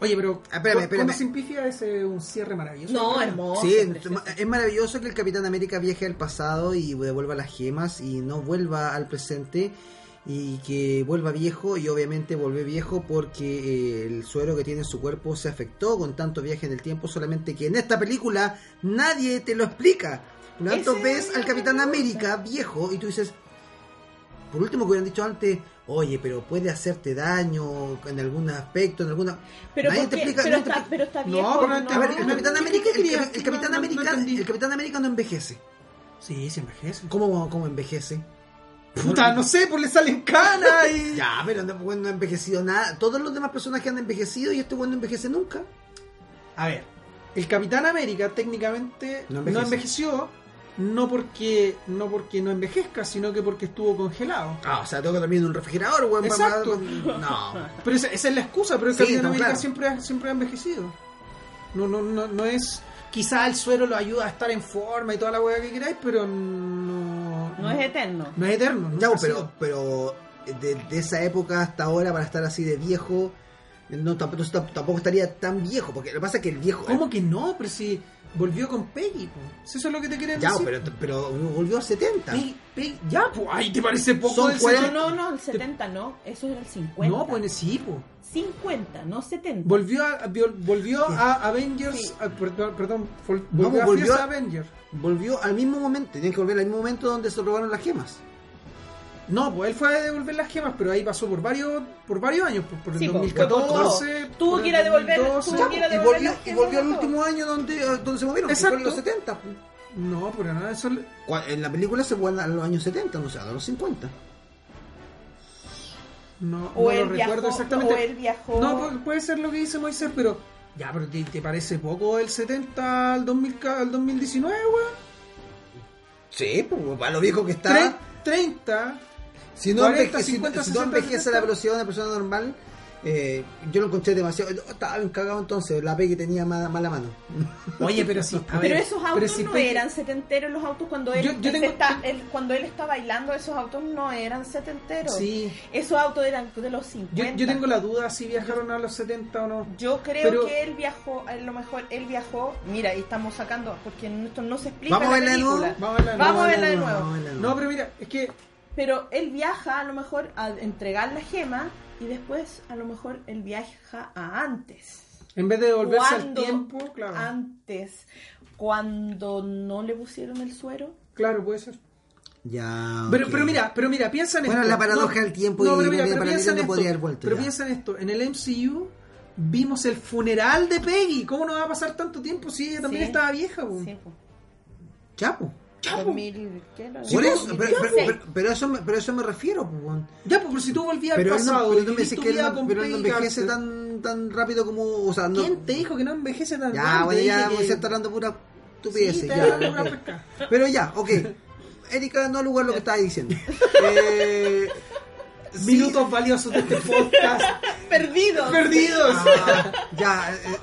Oye, pero espérame, espérame. es eh, un cierre maravilloso. No, hermoso. sí, precioso. es maravilloso que el Capitán América viaje al pasado y devuelva las gemas y no vuelva al presente y que vuelva viejo y obviamente vuelve viejo porque eh, el suero que tiene en su cuerpo se afectó con tanto viaje en el tiempo, solamente que en esta película nadie te lo explica. Por lo tanto ves es al Capitán. América viejo y tú dices, por último que hubieran dicho antes, oye, pero puede hacerte daño en algún aspecto, en alguna... Pero, Nadie ¿por te explica- pero, nadie te está, explica- pero está No, viejo. pero no, antes- A ver, el no, Capitán ¿qué América, el, Capitán No, no, no América, el Capitán América no envejece. Sí, se envejece. ¿Cómo, cómo envejece? Puta, no sé, pues le salen canas y... Ya, pero no, bueno, no ha envejecido nada. Todos los demás personajes han envejecido y este bueno no envejece nunca. A ver, el Capitán América técnicamente No no, envejeció, no porque no porque no envejezca, sino que porque estuvo congelado. Ah, o sea, tengo que dormir en un refrigerador, weón. para- Exacto. No. Pero esa, esa es la excusa, pero el Sí, Capitán no, América claro. siempre, ha, siempre ha envejecido. No, no, no, no es... Quizá el suero lo ayuda a estar en forma y toda la hueá que queráis, pero no... No es eterno. No es eterno. ha pero, pero de, de esa época hasta ahora, para estar así de viejo, no, tampoco, tampoco estaría tan viejo. Porque lo que pasa es que el viejo. ¿Cómo que no? Pero si volvió con Peggy. Si Eso es lo que te quieren Ya, decir. pero, pero volvió a 70. Peggy, Peggy- ya, pues, ahí te parece poco Son del cuarenta- No, 70. no, no, el 70 no. Eso era el 50. No, pues sí, pues. 50, no 70. Volvió a, volvió Sí. a Avengers, Sí. a- perdón, perdón, vol- No, volvió a volvió a- Avengers. Volvió al mismo momento. Tenían que volver al mismo momento donde se robaron las gemas. No, pues él fue a devolver las gemas, pero ahí pasó por varios por varios años, pues, por el Sí, pues, 2014. Tuvo por que ir a devolver- 2012. tuvo que ir a y devolver volvió, las y volvió al último año donde, donde se movieron. Exacto. En los 70. pues. No, pero nada, eso le- Cua- En la película se fue a los años 70, no sé, a los 50. no, O no él lo viajó, recuerdo exactamente. o él viajó. No, pu- puede ser lo que dice Moisés, pero ya, pero ¿te, te parece poco el 70 al, 2000, ca- al 2019, weón? Sí, pues para lo viejo que está. Tre- 30 Si no, 40, enveje- si- 50, si no 60, envejece 70. la velocidad de una persona normal, eh, yo lo encontré demasiado. yo estaba bien cagado entonces, la Peggy tenía mala, mala mano. Oye, pero sí. a Pero ver, esos autos pero si no Peggy- eran setenteros, los autos cuando él, Yo- yo él tengo- está, él- cuando él está bailando, esos autos no eran setenteros. Sí. Esos autos eran de los Yo, 50. yo tengo la duda si viajaron a los 70 o no. Yo creo Pero- que él viajó, a lo mejor él viajó, mira, y estamos sacando, porque esto no se explica Vamos a verla de nuevo. Vamos a verla de Vamos nuevo. a a No, pero mira, es que Pero él viaja a lo mejor a entregar la gema y después a lo mejor él viaja a antes. en vez de devolverse al tiempo, claro. Antes, cuando no le pusieron el suero. Claro, puede ser. Ya. Pero, pero mira, pero mira, piensa en Bueno, esto. la paradoja del tiempo y pero la mira, pero piensa en no esto. podía haber vuelto Pero ya. piensa en esto, en el MCU vimos el funeral de Peggy. ¿Cómo no va a pasar tanto tiempo si ella también Sí. estaba vieja? po? Sí, po. Ya, pues. Ya, po. 2000, ¿qué era? Por eso, pero, pero, 2016. pero- pero eso me, pero eso me refiero, pues. Ya, pues, pero si tú volvías Pero al pasado pero no me que él no, pero él no envejece tan, tan rápido como. O sea, no. ¿Quién te dijo que no envejece tan Ya, rápido? bueno, ya que- se está hablando pura estupidez. Sí. Pero ya, ok. Erika, no al lugar lo que estaba diciendo. Eh, sí. Minutos valiosos de este podcast. Perdidos. Perdidos. Ah, ya. eh,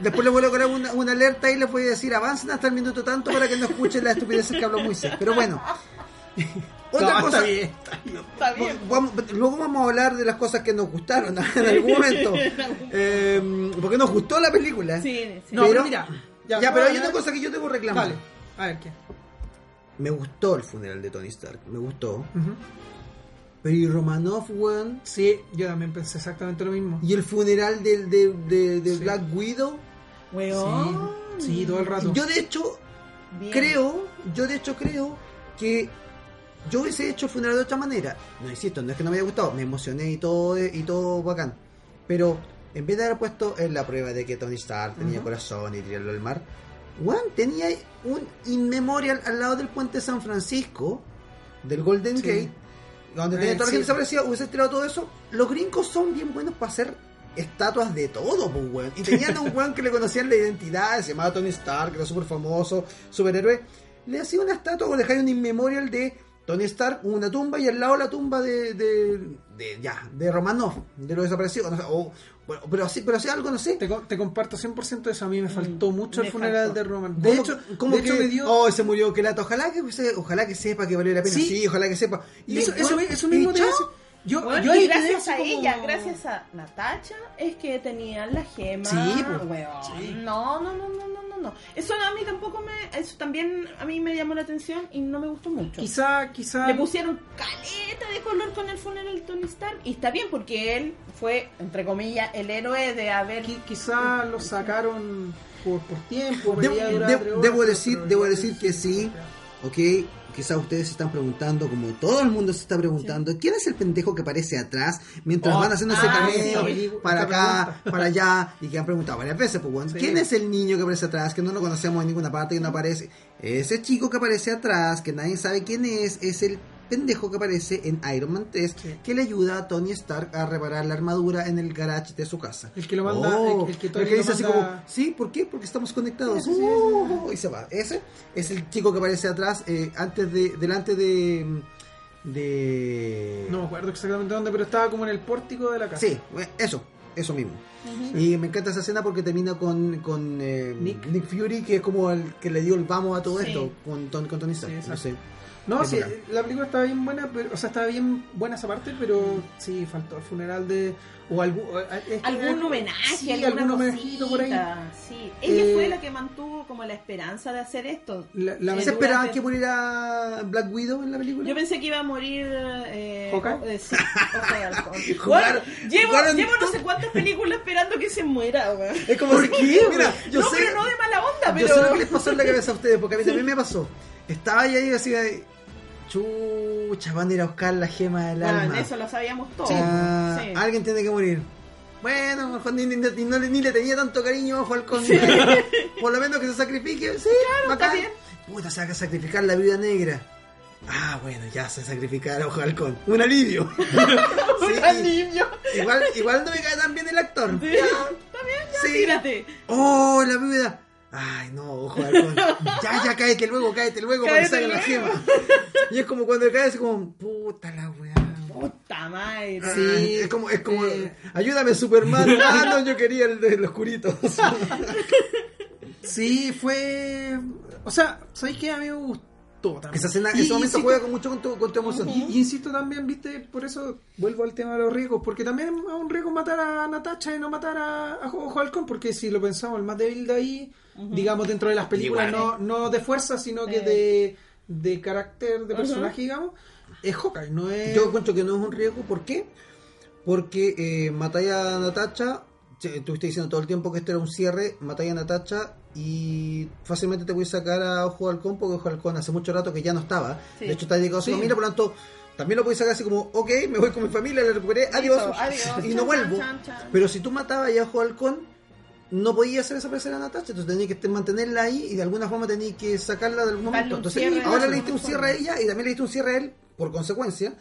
después le voy a colocar una, una alerta y les voy a decir avancen hasta el minuto tanto para que no escuchen las estupideces que habló Moisés. Pero bueno. Otra No, cosa. está bien. Está bien. Vamos- luego vamos a hablar de las cosas que nos gustaron en algún momento. Eh, porque nos gustó la película. Sí, sí. No, Pero- pero mira. Ya, Ya, pero hay una cosa que yo debo reclamar. Vale. A ver, ¿qué? Me gustó el funeral de Tony Stark. Me gustó. Pero y Romanoff, weón. Sí, yo también pensé exactamente lo mismo. Y el funeral de, de, de, de Sí. Black Widow. Weón. Sí, sí, todo el rato. Yo de hecho Bien. creo, yo de hecho creo que yo hubiese hecho el funeral de otra manera. No insisto, no es que no me haya gustado, me emocioné y todo y todo bacán. Pero en vez de haber puesto en la prueba de que Tony Stark tenía corazón y tirarlo al mar, Juan tenía un inmemorial al lado del puente San Francisco, del Golden Sí. Gate, donde Eh, tenía toda la gente desaparecida, hubiese tirado todo eso. Los gringos son bien buenos para hacer estatuas de todo, pues, weón. Y tenían a un weón que le conocían la identidad, se llamaba Tony Stark, que era súper famoso, superhéroe. Le hacía una estatua o le dejaría un inmemorial de Tony Stark, una tumba y al lado la tumba de, de, de- ya, de Romanov, de los desaparecidos. no sé, o, bueno, pero así, pero así algo, no sé. Te, te comparto 100% de eso. A mí me faltó mucho me el funeral faltó. de Roman. De ¿Cómo- hecho, hecho que, me dio. oh, se murió que lata. Ojalá que, ojalá que sepa que valió la pena. Sí. Sí, ojalá que sepa. y eso, eso, bueno, eso y mismo te. Yo, Bueno, yo y gracias a como- ella, gracias a Natacha, es que tenían la gema. Sí, pues, weón. sí. No, no, no, no, no, no, no. Eso a mí tampoco me, eso también a mí me llamó la atención y no me gustó mucho. Quizá, quizá. Le pusieron caleta de color con el funeral de Tony Stark y está bien porque él fue, entre comillas, el héroe de haber... qui- quizá lo sacaron por, por tiempo. Debo, de- debo pero- decir, debo decir que sí. ¿ok? Quizás ustedes se están preguntando, como todo el mundo se está preguntando, ¿quién es el pendejo que aparece atrás mientras Oh, van haciendo ese ah, camino sí. para acá, para allá? Y que han preguntado varias veces, pues, bueno, Sí. ¿quién es el niño que aparece atrás, que no lo conocemos en ninguna parte, que no aparece? Ese chico que aparece atrás, que nadie sabe quién es, es el pendejo que aparece en Iron Man 3, Sí. que le ayuda a Tony Stark a reparar la armadura en el garage de su casa. El que lo manda- Oh, el- el que el Tony que lo dice así como, sí, ¿por qué? Porque estamos conectados. Sí, sí, sí, Oh, y se va. Ese es el chico que aparece atrás, eh, antes de, delante de, de... No me acuerdo exactamente dónde, pero estaba como en el pórtico de la casa. Sí, eh, eso, eso mismo. Y me encanta esa escena porque termina con, con eh, Nick. Nick. Fury, que es como el que le dio el vamos a todo Sí. esto con, con Tony Stark. Sí, no exacto. sé. No, sí, bacán. la película estaba bien buena, pero, o sea, estaba bien buena esa parte, pero sí, faltó el funeral de. O algún. o- es que- algún homenaje, sí, algún homenajito por ahí. Sí, ella Eh, fue la que mantuvo como la esperanza de hacer esto. La- la- Eh, ¿Se esperaban durante- que muriera Black Widow en la película? Yo pensé que iba a morir. Eh, eh, sí, de Bueno, llevo, jugaron llevo no sé cuántas películas esperando que se muera, weón. Es como ¿Por qué? Mira, yo no, sé, pero no de mala onda, yo pero. sé lo que les pasó en la cabeza a ustedes, porque a mí también me pasó. Estaba ahí y así de... Chucha, van a ir a buscar la gema del Bueno, alma. eso lo sabíamos todos. Ah, sí. Alguien tiene que morir. Bueno, mejor ni, ni- ni- no le- ni le tenía tanto cariño a Falcón. Por lo menos que se sacrifique. Sí, bacán. está bien. Puta, se va a sacrificar la viuda negra. Ah, bueno, ya se sacrificará a Falcón. Un alivio. Sí, Un alivio. igual, igual no me cae tan bien el actor. Sí, Está bien, ya Sí. tírate. Oh, la viuda. Ay, no, ojo, Halcón. Ya, ya, cáete luego, cáete luego para que la gema. Y es como cuando cae, es como, puta la weá. Puta madre. Sí. es como, es como, ayúdame Superman. Ah, no, yo quería el de los curitos. Sí, fue. O sea, ¿sabéis qué? A mí me gustó también. Esa escena, Y- ese momento insisto- juega con mucho con tu, con tu emoción. Y, y insisto también, viste, por eso vuelvo al tema de los riesgos, porque también es un riesgo matar a Natacha y no matar a, a Ojo Halcón, porque si lo pensamos, el más débil de ahí, digamos, dentro de las películas, Igual. no, no de fuerza, sino que de, de carácter, de personaje, digamos, es Hawkeye, no es... Yo encuentro que no es un riesgo. ¿Por qué? Porque eh, matáis a Natacha. Estuviste diciendo todo el tiempo que esto era un cierre. Matáis a Natacha y fácilmente te voy a sacar a Ojo Halcón porque Ojo Halcón hace mucho rato que ya no estaba. Sí. De hecho, está dedicado a su familia, por lo tanto. También lo puedes sacar así como, ok, me voy con mi familia, la recuperé, adiós, adiós, y chan, no vuelvo. chan, chan, chan. Pero si tú matabas a Ojo Halcón, no podías hacer desaparecer a Natacha, entonces tenías que te- mantenerla ahí y de alguna forma tenías que sacarla de algún momento. Entonces, ahora le diste un cierre a ella y también le diste un cierre a él por consecuencia.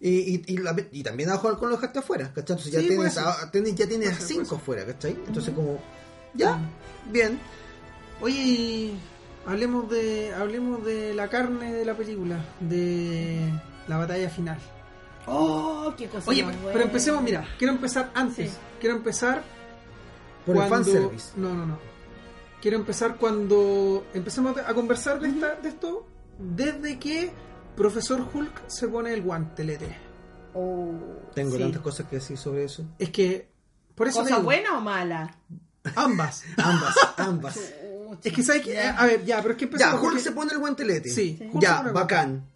Y, y, la- y también a Ojo de Halcón lo dejaste afuera, ¿cachai? Entonces ya Sí, tienes, a, tienes- ya tienes cinco afuera, ¿cachai? Entonces como, ya, bien. Oye, y hablemos de, hablemos de la carne de la película, de la batalla final. Oh, qué cosa. Oye, pero empecemos, mira, quiero empezar antes. Sí. Quiero empezar Por el cuando... fanservice. No, no, no. Quiero empezar cuando empecemos a conversar de, esta, de esto desde que Profesor Hulk se pone el guantelete. Oh, Tengo sí. tantas cosas que decir sobre eso. Es que, por eso ¿Cosa digo, buena o mala? ambas. Ambas, ambas. Es que, ¿sabes? Ya. A ver, ya, pero es que Ya, empezamos Hulk porque- se pone el guantelete. Sí. Hulk Ya, bacán.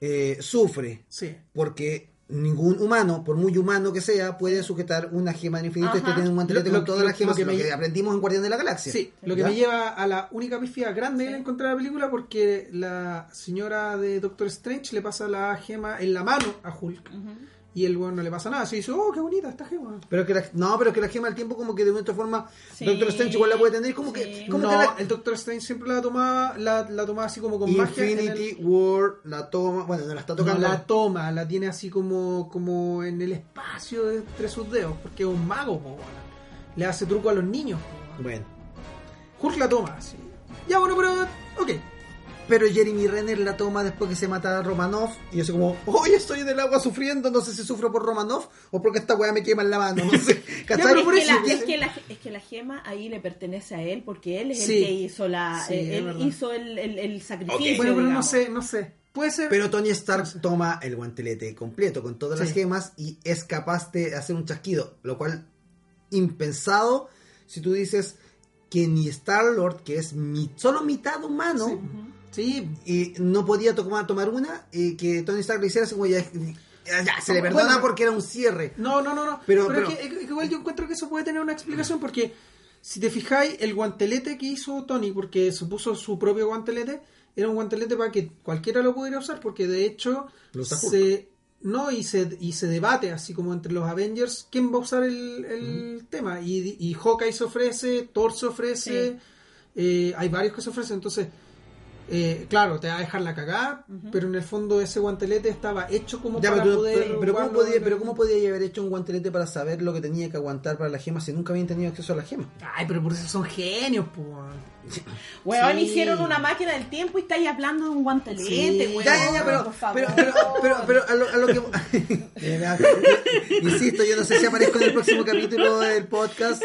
Eh, sufre. Sí. porque ningún humano, por muy humano que sea, puede sujetar una gema de infinito que tiene un guantelete Lo- con todas las gemas, lo que me- que aprendimos en Guardián de la Galaxia. Sí, lo que ¿Ya? me lleva a la única pifia grande que Sí. le encontré a la película porque la señora de Doctor Strange le pasa la gema en la mano a Hulk. Y el weón no le pasa nada. Así dice, oh, qué bonita esta gema. Pero que la, no, pero que la gema del tiempo como que de otra forma Sí. Doctor Strange igual la puede tener como Sí. que como no, que la- el Doctor Strange siempre la tomaba, la, la tomaba así como con magia. Infinity War la toma, bueno, no la está no tocando. la toma, la tiene así como, como en el espacio de entre sus dedos, porque es un mago, po, le hace truco a los niños. po. Bueno, Hulk la toma, así. Ya, bueno, pero, ok. Pero Jeremy Renner la toma después que se mata a Romanov y yo soy como, hoy estoy en el agua sufriendo, no sé si sufro por Romanov o porque esta weá me quema en la mano, no sé. ¿Cachai? pero Es, por que la, es, que la, es que la gema ahí le pertenece a él porque él es Sí. el que hizo la Sí, eh, él hizo el, el, el sacrificio. Ok. Bueno, pero no sé, no sé. Puede ser. Pero Tony Stark No sé. toma el guantelete completo con todas las gemas y es capaz de hacer un chasquido, lo cual impensado si tú dices que ni Star Lord, que es mi, solo mitad humano, Sí. Sí, y no podía tomar, tomar una, y que Tony Stark le hiciera así como ya, ya, ya, se le perdona porque era un cierre. No, no, no, no. Pero- Pero, pero- es, que, es que igual yo encuentro que eso puede tener una explicación porque si te fijáis, el guantelete que hizo Tony, porque se puso su propio guantelete, era un guantelete para que cualquiera lo pudiera usar, porque de hecho se no y se, y se debate así como entre los Avengers quién va a usar el, el tema y, y Hawkeye se ofrece, Thor se ofrece, Sí. eh, hay varios que se ofrecen, entonces eh, claro, te va a dejar la cagada, pero en el fondo ese guantelete estaba hecho como Ya, para pero, poder pero, pero ¿cómo podía, pero ¿cómo podía haber hecho un guantelete para saber lo que tenía que aguantar para la gema si nunca habían tenido acceso a la gema? Ay, pero por eso son genios, pues. Weón, Sí. hicieron una máquina del tiempo y estáis hablando de un guantelete, Sí. weón. Ya, ya, ya, pero, por favor. pero, pero, pero, pero a, lo, a lo que... Insisto, yo no sé si aparezco en el próximo capítulo del podcast,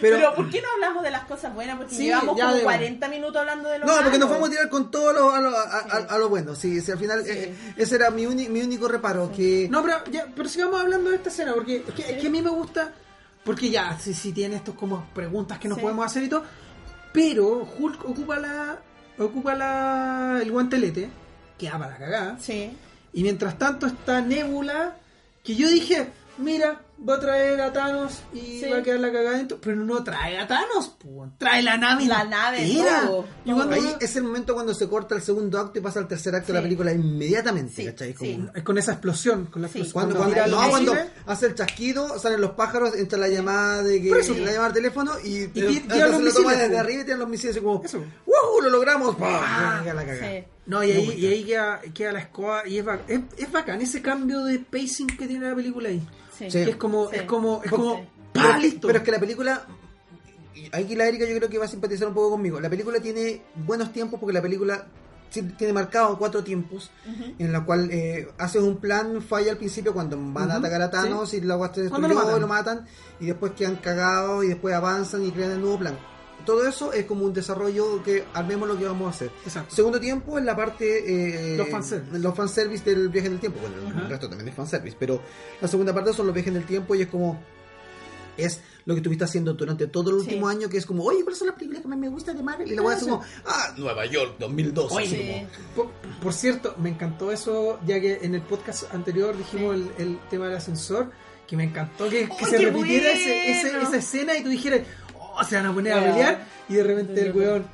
pero... Pero, ¿por qué no hablamos de las cosas buenas? Porque Sí, llevamos como de- 40 minutos hablando de lo No, porque nos malo. vamos a tirar con todo lo, a, lo, a, a- a lo bueno. Sí, sí, al final eh, ese era mi, uni- mi único reparo. Que No, pero, ya, pero sigamos hablando de esta escena, porque es que, es que a mí me gusta, porque ya, si, si tiene estos como preguntas que nos Sí. podemos hacer y todo, pero Hulk ocupa la ocupa la el guantelete, que para la cagada, Sí. y mientras tanto está Nebula, que yo dije, mira, va a traer a Thanos y Sí. va a quedar la cagada dentro, pero no trae a Thanos, po, trae la nave La nave, todo, todo. ahí es el momento cuando se corta el segundo acto y pasa al tercer acto de la película inmediatamente. Sí, ¿cachai? sí. Como- es con esa explosión, con la Sí. explosión. Cuando, cuando cuando, tira no, cuando hace el chasquido, salen los pájaros, entra la llamada de que la llamada al teléfono y, Y tiran los lo toma misiles, desde arriba y tiran los misiles y como Eso. ¡Wow! ¡Lo logramos! ¡Pah! Llega la cagada. Sí. No, y ahí, Me y ahí queda, queda la escoba y es, bac- es, es bacán ese cambio de pacing que tiene la película ahí. Sí. Sí. Que es como, Sí. es como, es como, Sí. Pero, ¡pah! es que- listo. pero es que la película, y aquí la Erika yo creo que va a simpatizar un poco conmigo, la película tiene buenos tiempos porque la película tiene marcado cuatro tiempos en la cual eh, haces un plan, falla al principio cuando van a atacar a Thanos y la se destruyó lo y lo matan y después quedan cagados y después avanzan y crean el nuevo plan. Todo eso es como un desarrollo que armemos lo que vamos a hacer. Exacto. Segundo tiempo es la parte... eh, Los fanservice. Los fanservice del viaje en el tiempo. Bueno, el resto también es fanservice. Pero la segunda parte son los viajes en el tiempo y es como... Es lo que estuviste haciendo durante todo el Sí. último año, que es como, oye, ¿cuáles son las películas que más me gustan de Marvel? Y la voy a hacer como, ah, Nueva York 2012. Oye, así Sí. como, Por, por cierto, me encantó eso, ya que en el podcast anterior dijimos el, el tema del ascensor, que me encantó que, que ¡Ay, se repitiera ese- ese- esa escena y tú dijeras, se van a poner a pelear, y de repente el weón,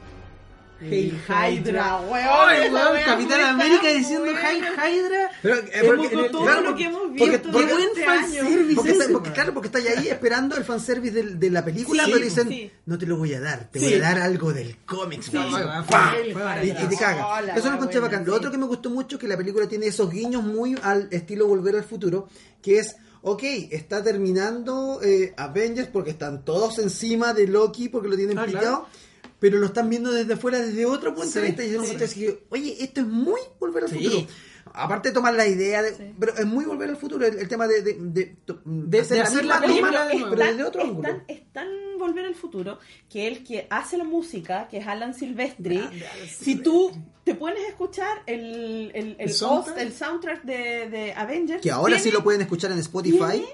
Hey Hydra, weón. Weón, Capitán América diciendo. Hey Hydra. Pero, eh, Hemos porque, el- todo claro, lo que hemos porque- visto porque- Qué buen este fanservice Porque, ese, está- porque, weón. claro, porque estáis ahí esperando el fanservice del- de la película, Sí, pero dicen, sí. no te lo voy a dar, te Sí. voy a dar algo del cómics. Y, y te caga. Hola, Eso lo encontré bacán. Lo otro que me gustó mucho es que la película tiene esos guiños muy al estilo Volver al Futuro, que es, ok, está terminando eh, Avengers porque están todos encima de Loki porque lo tienen Ah, pillado. Pero lo están viendo desde afuera, desde otro punto de vista. Y yo oye, esto es muy volver al futuro. Aparte de tomar la idea, de, Sí. pero es muy volver al futuro el, el tema de, de, de, De- de hacer la misma película nuevo. pero desde otro ángulo. Están, están Volver al Futuro, que el que hace la música, que es Alan Silvestri, Grande Alan si tú te pones a escuchar el, el, el, ¿El host- soundtrack? el soundtrack de, de Avengers, Que ahora sí tiene lo pueden escuchar en Spotify.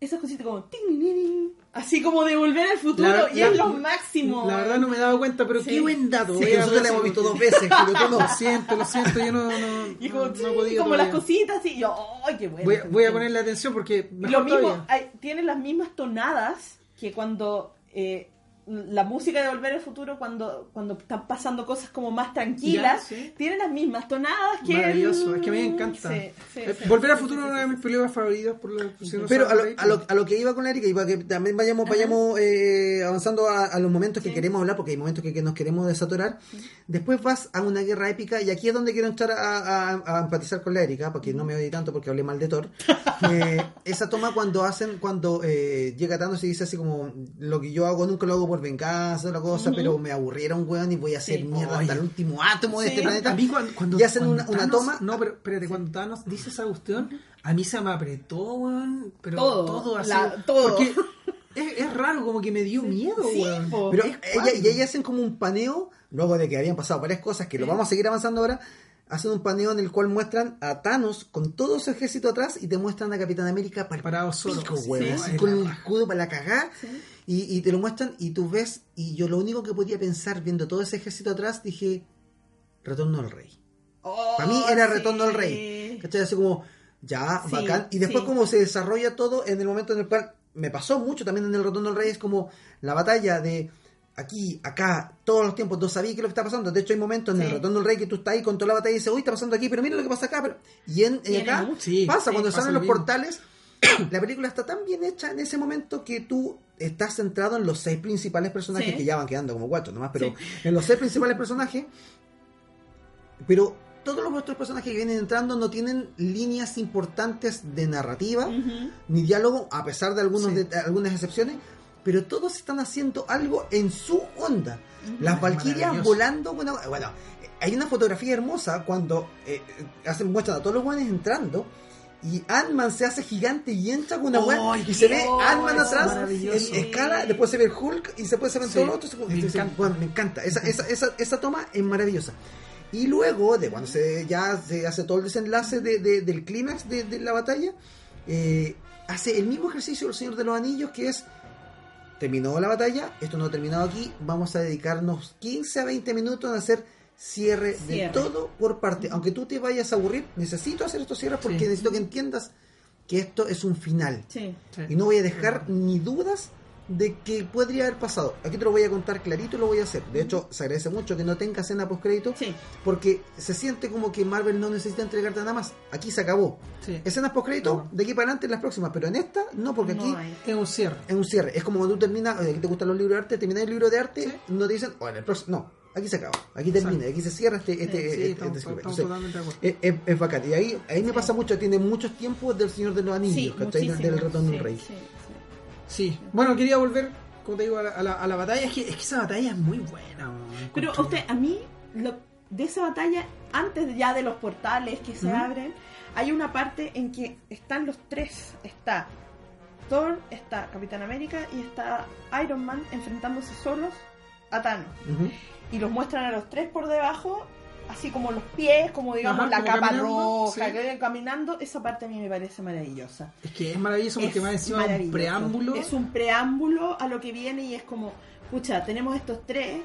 Esas cositas como ting, así como de Volver al Futuro, La- y la- es lo máximo. La verdad no me he dado cuenta, pero Sí. qué buen dato. Nosotros la hemos visto dos veces, pero. Lo siento, lo siento, yo no, no, Y como, no como las cositas, y yo, ¡ay, qué bueno! Voy, a- voy a ponerle atención porque lo mismo, hay- tiene las mismas tonadas que cuando eh, la música de Volver al Futuro, cuando, cuando están pasando cosas como más tranquilas, Ya, sí. tiene las mismas tonadas que Maravilloso, el- es que a mí me encanta. Sí, sí, Eh, sí. Volver al futuro sí, es una de mis películas favoritas por si no Pero a lo, a, lo, a lo que iba con la Erika, y para que también vayamos, vayamos eh, avanzando a, a los momentos que queremos hablar, porque hay momentos que, que nos queremos desatorar. Después vas a una guerra épica, y aquí es donde quiero entrar a, a- a empatizar con la Erika, porque no me odie tanto porque hablé mal de Thor. Eh, esa toma cuando hacen, cuando eh, llega Thanos y dice así como, lo que yo hago nunca lo hago por venganza, la cosa, pero me aburrieron, weón, y voy a hacer Sí. mierda Oye. hasta el último átomo de Sí. este planeta. A mí cuando, cuando- y hacen cuando una, una Thanos- toma. No, pero espérate, cuando Thanos dice esa cuestión, a mí se me apretó, weón. Pero Todo, todo, así. la- todo. Porque es, es raro, como que me dio miedo, Sí, weón. po. Pero ella, y ella hacen como un paneo, luego de que habían pasado varias cosas, que lo vamos a seguir avanzando ahora, hacen un paneo en el cual muestran a Thanos con todo su ejército atrás y te muestran a Capitán América para Parado solo. pico, Sí, weón, sí. así Ay, con raja. escudo para la cagá, y, y te lo muestran y tú ves, y yo lo único que podía pensar viendo todo ese ejército atrás, dije, retorno al rey. Oh, Para mí era sí. retorno al rey. ¿Cachai? Así como, ya, Sí, bacán. Y después sí. como se desarrolla todo en el momento en el cual me pasó mucho también en el retorno al rey, es como la batalla de aquí, acá, todos los tiempos, no sabías qué es lo que está pasando. De hecho, hay momentos en el Sí. retorno del rey que tú estás ahí con toda la batalla y dices, uy, está pasando aquí, pero mira lo que pasa acá. Pero... Y, en, Tiene acá. Sí, pasa sí, cuando pasa salen lo los mismo. portales. La película está tan bien hecha en ese momento que tú estás centrado en los seis principales personajes Sí. que ya van quedando como cuatro nomás, pero en los seis principales personajes. Pero todos los otros personajes que vienen entrando no tienen líneas importantes de narrativa ni diálogo, a pesar de, algunos Sí. de algunas excepciones, pero todos están haciendo algo en su onda. Las Valquirias volando, bueno, bueno, hay una fotografía hermosa cuando eh, hacen muestran a todos los guanes entrando y Ant-Man se hace gigante y entra con una weá ¡Ay, y se ve Ant-Man atrás en escala, después se ve el Hulk y después se ven Sí, todos los otros. me Entonces, encanta. bueno, me encanta. Esa, esa, esa, esa toma es maravillosa. Y luego, de cuando se ya se hace todo el desenlace de- de- del clímax de, de la batalla, eh, hace el mismo ejercicio del Señor de los Anillos, que es, terminó la batalla, esto no ha terminado aquí, vamos a dedicarnos 15 a 20 minutos en hacer cierre, de todo por parte. Aunque tú te vayas a aburrir, necesito hacer estos cierres porque Sí. necesito que entiendas que esto es un final. Sí. Sí. Y no voy a dejar ni dudas de que podría haber pasado. Aquí te lo voy a contar clarito y lo voy a hacer. De hecho, se agradece mucho que no tenga escena post crédito Sí. porque se siente como que Marvel no necesita entregarte nada más. Aquí se acabó. Sí. Escenas post crédito No. de aquí para adelante en las próximas, pero en esta no, porque No aquí hay. Es un cierre. es un cierre. Es como cuando tú terminas, aquí te gustan los libros de arte, terminas el libro de arte, Sí. no te dicen, bueno, el próximo, no, aquí se acaba, aquí termina, Exacto. aquí se cierra este, este, Sí, este- este Entonces, de acuerdo. es, es- es bacán. Y ahí, ahí me pasa mucho, tiene muchos tiempos del Señor de los Anillos, Sí. Del- muchísimo. del rey. sí, sí. Sí. Bueno, quería volver, como te digo, a la, a la- a la batalla. Es que, es que esa batalla es muy buena. Pero usted, a mí, lo- de esa batalla, antes ya de los portales que se abren, hay una parte en que están los tres. Está Thor, está Capitán América y está Iron Man enfrentándose solos a Thanos. Ujú. Y los muestran a los tres por debajo, así como los pies, como digamos Ajá, la como capa caminando, roja, sí. que caminando. Esa parte a mí me parece maravillosa. Es que es maravilloso porque más encima es un preámbulo. Es un preámbulo a lo que viene y es como, pucha, tenemos estos tres.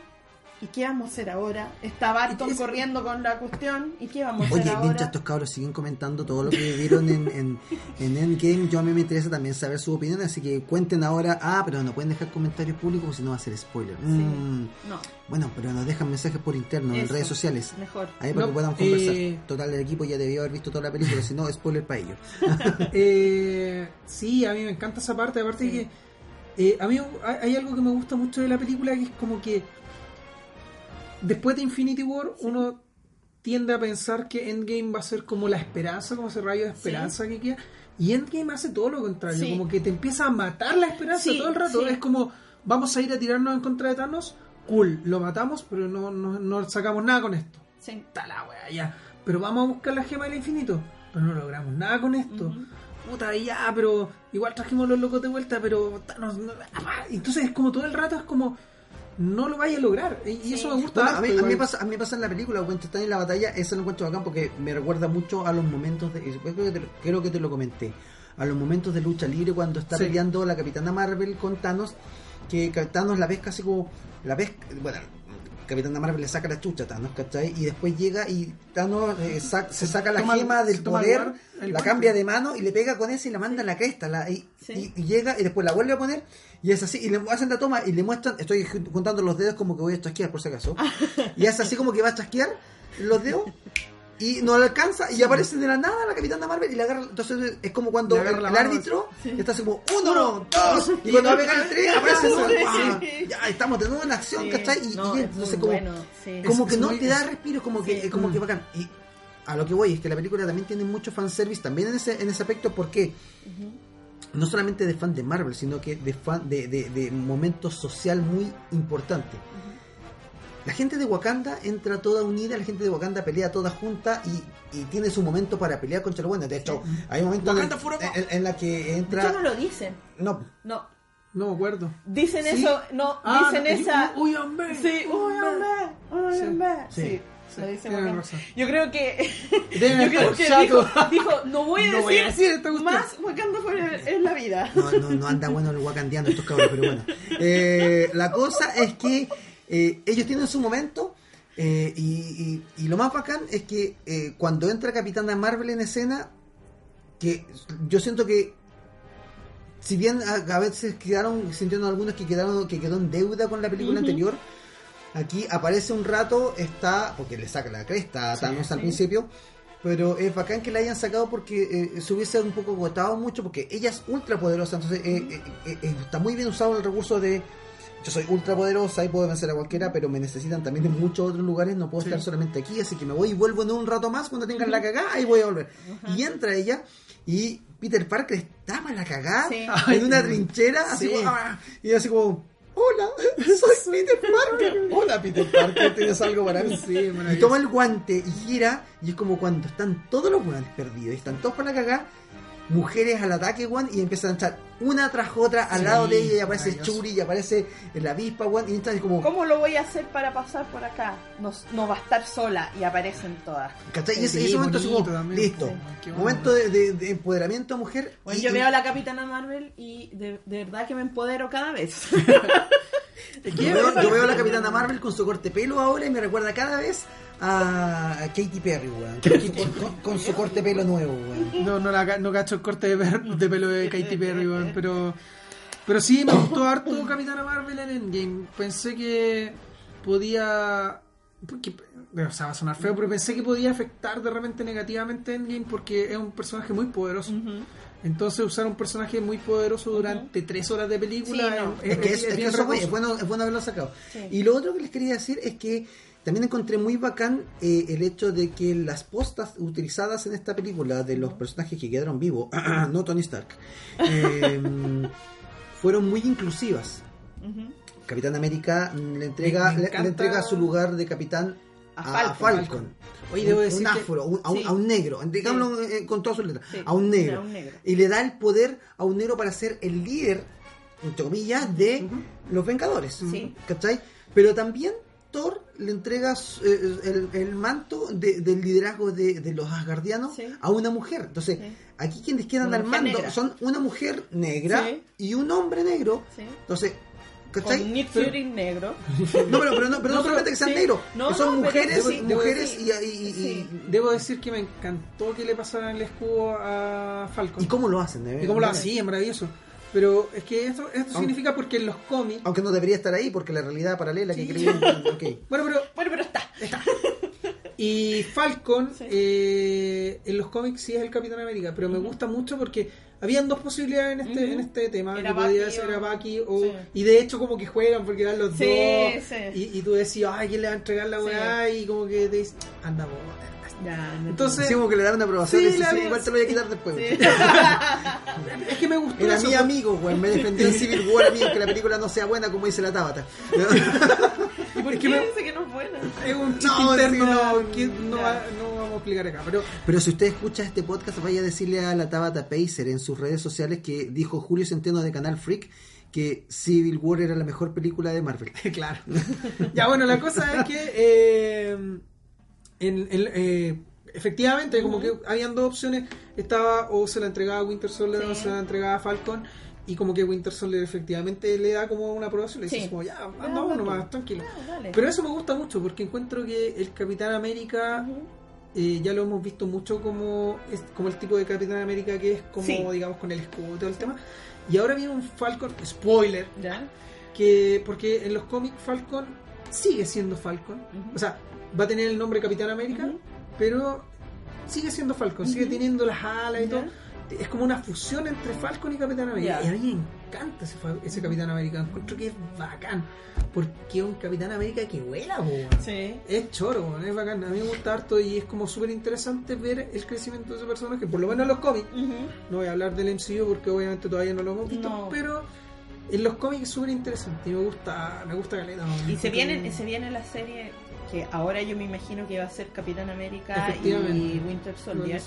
¿Y qué vamos a hacer ahora? Está Barton Es- corriendo con la cuestión. ¿Y qué vamos a Oye, hacer ahora? mientras estos cabros siguen comentando todo lo que vieron en, en, en Endgame, yo a mí me interesa también saber su opinión, así que cuenten ahora. Ah, pero no pueden dejar comentarios públicos porque si no va a ser spoiler. Mm, No, bueno, pero nos dejan mensajes por interno, en redes sociales. mejor. Ahí para No, que puedan conversar. eh, Total, el equipo ya debió haber visto toda la película, si no, spoiler para ellos. Eh, sí, a mí me encanta esa parte. Aparte Sí. que eh, a mí hay algo que me gusta mucho de la película que es como que después de Infinity War uno tiende a pensar que Endgame va a ser como la esperanza, como ese rayo de esperanza que queda. Y Endgame hace todo lo contrario, Sí. como que te empieza a matar la esperanza Sí, todo el rato. Es como, vamos a ir a tirarnos en contra de Thanos, cool, lo matamos, pero no, no, no sacamos nada con esto. Sí. Está la wea, ya. Pero vamos a buscar la gema del infinito. Pero no logramos nada con esto. Puta, ya, pero igual trajimos los locos de vuelta, pero Thanos no- ah, entonces es como todo el rato es como no lo vaya a lograr. Y, Sí. eso me gusta. A, mí, a, mí pasa, a mí me pasa en la película, cuando están en la batalla, eso lo encuentro bacán porque me recuerda mucho a los momentos de. Creo que te, lo- creo que te lo comenté. A los momentos de lucha libre cuando está Sí. peleando la capitana Marvel con Thanos, que Thanos la ves casi como. La ves. Bueno, Capitana Marvel le saca la chucha a Thanos, ¿cachai? Y después llega y Thanos eh, se saca la Toma gema del el poder, el la cambia de mano y le pega con esa y la manda a la cresta. La, y, Sí. y- y llega y después la vuelve a poner y es así. Y le hacen la toma y le muestran. Estoy jun- juntando los dedos como que voy a chasquear por si acaso. y es así como que va a chasquear los dedos y no le alcanza y aparece de la nada la capitana Marvel y la agarra. Entonces es como cuando el, la árbitro sí. está así como uno, dos, y cuando va a pegar el tres aparece eso. Sí. ¡Ah! Ya estamos de nuevo en acción, Sí. ¿cachai? Y, No, y es entonces como, bueno, como que no te da es- respiro, como que, como Mm. que bacán. Y a lo que voy es que la película también tiene mucho fanservice también en ese, en ese aspecto, porque no solamente de fan de Marvel, sino que de fan de, de, de momento social muy importante. La gente de Wakanda entra toda unida, la gente de Wakanda pelea toda junta y, y tiene su momento para pelear contra el bueno. De hecho, hay un momento en, en- en la que entra. no lo dicen. No, No. No me acuerdo. Dicen Sí. eso, no, Ah, dicen no, esa. Uy, hombre. Sí, uy, hombre, uy, Sí. hombre. Sí. Sí. Yo creo que. Yo creo que dijo, dijo, no voy a No decir, voy a decir esta cuestión. más Wakanda Forever en la vida. no, no, no anda bueno el wakandiano estos cabros, pero bueno. Eh, la cosa es que eh, ellos tienen su momento eh, y, y- y lo más bacán es que eh, cuando entra Capitana Marvel en escena, que yo siento que si bien a, a veces quedaron, sintiendo algunos que quedaron que quedó en deuda con la película anterior, aquí aparece un rato, está, porque le saca la cresta a Sí, Thanos al sí. principio, pero es bacán que la hayan sacado porque eh, se hubiese un poco agotado mucho, porque ella es ultra poderosa, entonces eh, está muy bien usado el recurso de yo soy ultra poderosa y puedo vencer a cualquiera, pero me necesitan también en muchos otros lugares, no puedo Sí. estar solamente aquí, así que me voy y vuelvo en un rato más cuando tengan la cagada, ahí voy a volver. Y entra ella y Peter Parker estaba la cagada Sí. en una trinchera, así Sí. como, ah, y así como, hola, soy Peter Parker. Hola Peter Parker, tienes algo para mí. Sí, Y toma el guante y gira, y es como cuando están todos los guantes perdidos, y están todos para la cagada, mujeres al ataque, Juan, y empiezan a echar una tras otra al Sí, lado de ella, y aparece. Churi, y aparece la avispa, Juan, y entonces como, ¿Cómo lo voy a hacer para pasar por acá? No, no va a estar sola y aparecen todas. ¿cachai? Y ese, Sí, ese momento bonito como, también. listo, Sí, momento de, de- de empoderamiento a mujer. Bueno, y- yo y- veo a la Capitana Marvel y de, de verdad que me empodero cada vez. Yo veo, yo veo a la Capitana Marvel con su corte pelo ahora y me recuerda cada vez a Katy Perry, weón. Con, su corte pelo nuevo, weón. No, no, la, no cacho el corte de, pelo de Katy Perry, weón, pero, pero sí me gustó harto Capitana Marvel en Endgame. Pensé que podía. porque- o sea, va a sonar feo, pero pensé que podía afectar de repente negativamente a Endgame porque es un personaje muy poderoso. Entonces, usar un personaje muy poderoso durante tres horas de película Sí, no. Es que, es, es que bien eso, es, bueno, es bueno haberlo sacado. Sí. Y lo otro que les quería decir es que también encontré muy bacán eh, el hecho de que las postas utilizadas en esta película de los personajes que quedaron vivos, no Tony Stark, eh, fueron muy inclusivas. Capitán América mm, le entrega, le- entrega su lugar de capitán A a, Falcon. a Falcon. Oye, Un- debo un, decir que- afro, un- a, un, Sí. a un negro, digámoslo eh, con todas sus letras, Sí, a un negro. un. Y le da el poder a un negro para ser el líder, entre comillas, de los Vengadores. Sí. ¿Cachai? Pero también Thor le entrega eh, el, el manto de- del liderazgo de, de los Asgardianos a una mujer. Entonces, aquí quienes quedan al mando negra. son una mujer negra y un hombre negro. Entonces, ¿cachai? Con Nick Fury negro. no, pero, pero no, pero no No, solamente que sean sí. negros, No, que son no, pero mujeres, sí, mujeres sí. y, y- y- Sí. Debo decir que me encantó que le pasaran el escudo a Falcon. y cómo lo hacen. ¿Y cómo lo hacen? Sí, es maravilloso. Pero es que esto, esto Aunque- significa porque en los cómics. Aunque no debería estar ahí porque la realidad paralela que Sí. creían. ok. Bueno, pero. Bueno, pero está. Y Falcon, Sí. eh, en los cómics sí es el Capitán América, pero me gusta mucho porque habían dos posibilidades en este, en este tema. Era que podía Bucky ser o- a Bucky o. Sí. Y de hecho, como que juegan porque eran los Sí, dos. sí. Y, y tú decías, ay, ¿quién le va a entregar la Sí. weá? Y como que te dices, anda, vos. Ya, Entonces- Sí, como que le dan una aprobación Sí, y sí, igual te lo voy a quitar después. Sí. Es que me gustó. Era eso, mi amigo, güey. Me defendió en Civil War, amigo, que la película no sea buena como dice la Tabata. ¿Y por Es que me- dice que no es buena? Es un chiste No, interno no, que no, va- no vamos a explicar acá. Pero Pero si usted escucha este podcast, vaya a decirle a la Tabata Pacer en sus redes sociales que dijo Julio Centeno de Canal Freak que Civil War era la mejor película de Marvel. claro. ya, bueno, la cosa es que eh, en- en- eh, efectivamente, como que habían dos opciones. Estaba o se la entregaba a Winter Soldier o se la entregaba a Falcon. Y como que Winter Soldier efectivamente le da como una aprobación. Le Sí. como, ya, andamos dale. nomás, tranquilo. Ah. Pero eso me gusta mucho porque encuentro que el Capitán América eh, ya lo hemos visto mucho como es como el tipo de Capitán América que es como Sí. digamos con el escudo y todo el tema y ahora viene un Falcon spoiler Ya. que porque en los cómics Falcon sigue siendo Falcon o sea va a tener el nombre Capitán América pero sigue siendo Falcon sigue teniendo las alas y Ya. todo es como una fusión entre Falcon y Capitán América y a mí me encanta ese, Capitán América encuentro que es bacán porque es un Capitán América que vuela. Sí. Es choro, es bacán. A mí me gusta harto y es como súper interesante ver el crecimiento de ese personaje, por lo menos en los cómics. No voy a hablar del MCU porque obviamente todavía no lo hemos visto, No. pero en los cómics es súper interesante y me gusta, me gusta caleta. weón. Y se viene, Porque- se viene la serie que ahora yo me imagino que va a ser Capitán América y. Winter Soldier.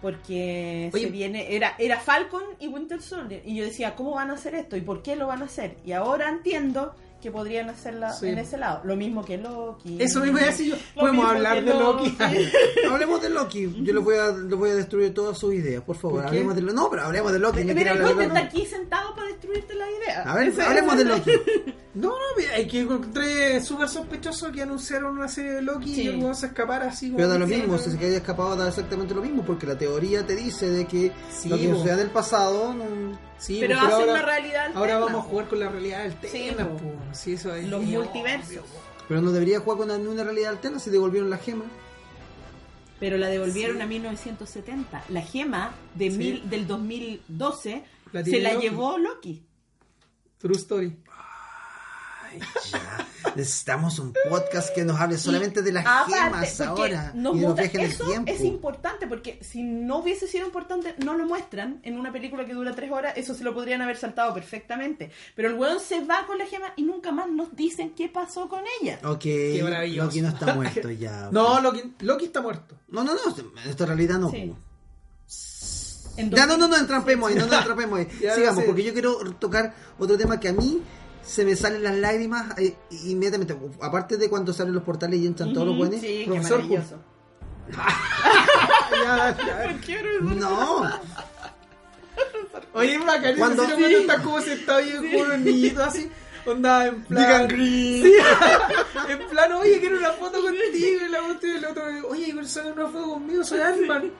Porque Oye. se viene, era, era Falcon y Winter Soldier. Y yo decía, ¿cómo van a hacer esto? ¿Y por qué lo van a hacer? Y ahora entiendo que podrían hacerla Sí. en ese lado. Lo mismo que Loki. Eso mismo iba a decir yo. Lo Podemos hablar de Loki. hablemos de Loki. Yo les voy a, les voy a destruir todas sus ideas, por favor. Hablemos de Loki. No, pero hablemos de Loki. Mira, el Conte está Loki. aquí sentado para destruirte la idea. A ver, hablemos de Loki. No, no, hay que encontré súper sospechoso que anunciaron una serie de Loki Sí. y el se escapara así como. Pero da lo mismo, si se haya escapado da exactamente lo mismo, porque la teoría te dice de que Sí, lo que sucede en el pasado no- Sí, pero pues, hacen ahora, una realidad ahora alterna. vamos a jugar con la realidad alterna, Sí, po. po. Sí, eso es- Los multiversos. Pero no debería jugar con una, una realidad alterna si devolvieron la gema. Pero la devolvieron Sí. a 1970. La gema de mil, del 2012 La se la Loki. llevó Loki. True story. Ay, ya. Necesitamos un podcast que nos hable solamente de las Aparte, gemas ahora nos y muta- viajes en el eso tiempo. es importante porque si no hubiese sido importante, no lo muestran en una película que dura tres horas, eso se lo podrían haber saltado perfectamente. Pero el weón se va con la gema y nunca más nos dicen qué pasó con ella. Ok, maravilloso. Loki no está muerto ya. No, Loki, Loki está muerto. no, no, no, en esta realidad no. Sí. Ya, no, no, no, 2000 entrampemos ahí, no, no, entrampemos ahí. Sigamos, porque yo quiero tocar otro tema que a mí se me salen las lágrimas eh, inmediatamente. Aparte de cuando salen los portales y entran todos los buenos. Sí, qué Profesor maravilloso. Ya, ya. No, Oye, es bacán, Cuando- cuando cuando está como sentado y como un niñito así, onda en plan. Sí, en plan, oye, quiero una foto contigo. Y la otra y el otro, oye, pero sale una foto conmigo, soy Ant-Man.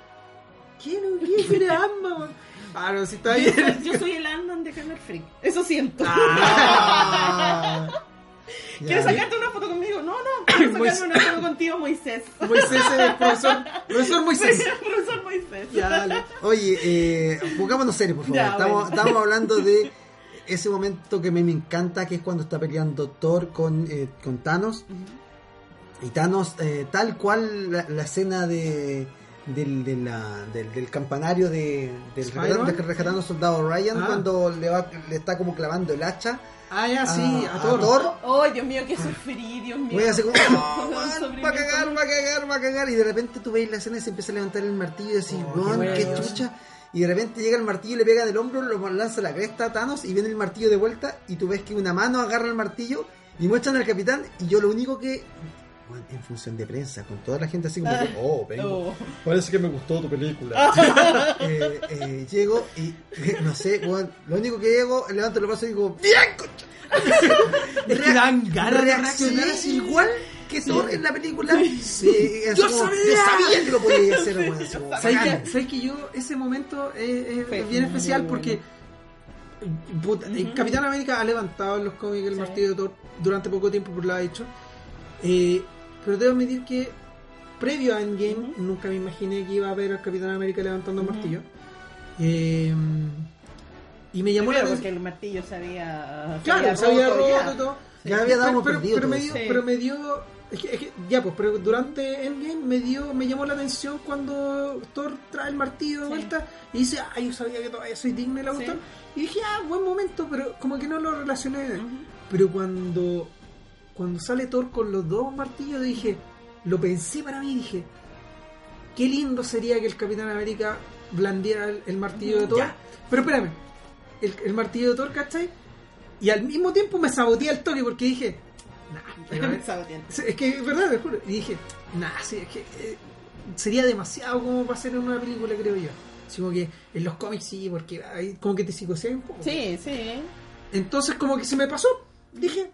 ¿Quién? ¿Quién eres Ant-Man? Ah, no, si está Yo bien. soy, yo soy el Andan de Hammer Freak. Eso siento. Ah. ¿Quieres sacarte una foto conmigo? No, no. Quiero sacarme una foto contigo, Moisés. Moisés, el profesor, profesor Moisés. Profesor Moisés. Ya. Oye, eh, pongámonos serios, por favor. Ya, estamos, bueno. estamos hablando de ese momento que a mí me encanta, que es cuando está peleando Thor con, eh, con Thanos. Y Thanos, eh, tal cual la, la escena de, del, de la- del, del campanario de, del rescatando, soldado Ryan, Ah. cuando le, va, le está como clavando el hacha Ah, ya, sí, a, a, a Thor. Oh, Dios mío, qué sufrí, Dios mío. Voy a hacer como, "Oh, va a cagar, va a cagar, va a cagar. Y de repente tú veis la escena y se empieza a levantar el martillo y decís, Oh, qué qué chucha. Y de repente llega el martillo, le pega del hombro, lo lanza la cresta a Thanos y viene el martillo de vuelta. Y tú ves que una mano agarra el martillo y muestran al capitán. Y yo lo único que. Weón, en función de prensa, con toda la gente así como, que, oh, vengo. Oh. Parece que me gustó tu película. eh, eh, llego y no sé, weón, lo único que llego, levanto los brazos y digo, ¡Bien, concha! Es que dan ganas de reaccionar así igual que Thor en la película. Sí, ¡Yo como, sabía! yo sabía que lo podía hacer, como, ¿Sabes que, ¿Sabes que yo, ese momento es, bien especial bueno. porque puta, el. Capitán América ha levantado en los cómics el Sí. martillo de Thor durante poco tiempo, por lo ha hecho. Eh, pero debo admitir que previo a Endgame nunca me imaginé que iba a ver al Capitán América levantando el Ujú. martillo. Eh, y me llamó la porque atención. el martillo se había. Claro, se había roto ya. y todo. Ya había dado pero, pero, pero me dio, Sí. pero me dio es que, es que- ya pues pero durante Endgame me dio me llamó la atención cuando Thor trae el martillo de Sí. vuelta y dice ah yo sabía que todavía soy digno de la Sí. cuestión y dije ah buen momento pero como que no lo relacioné pero cuando cuando sale Thor con los dos martillos dije lo pensé para mí dije qué lindo sería que el Capitán América blandiera el, el martillo de Thor Ya. pero espérame el, el martillo de Thor ¿cachai? y al mismo tiempo me saboteé el toque porque dije nah, Es que es verdad, te juro. Y dije, nah, sí, es que eh, sería demasiado como para hacer en una película, creo yo. Así como que en los cómics sí, porque hay, como que te psicosean un poco. Sí, sí. Entonces como que se me pasó. Dije.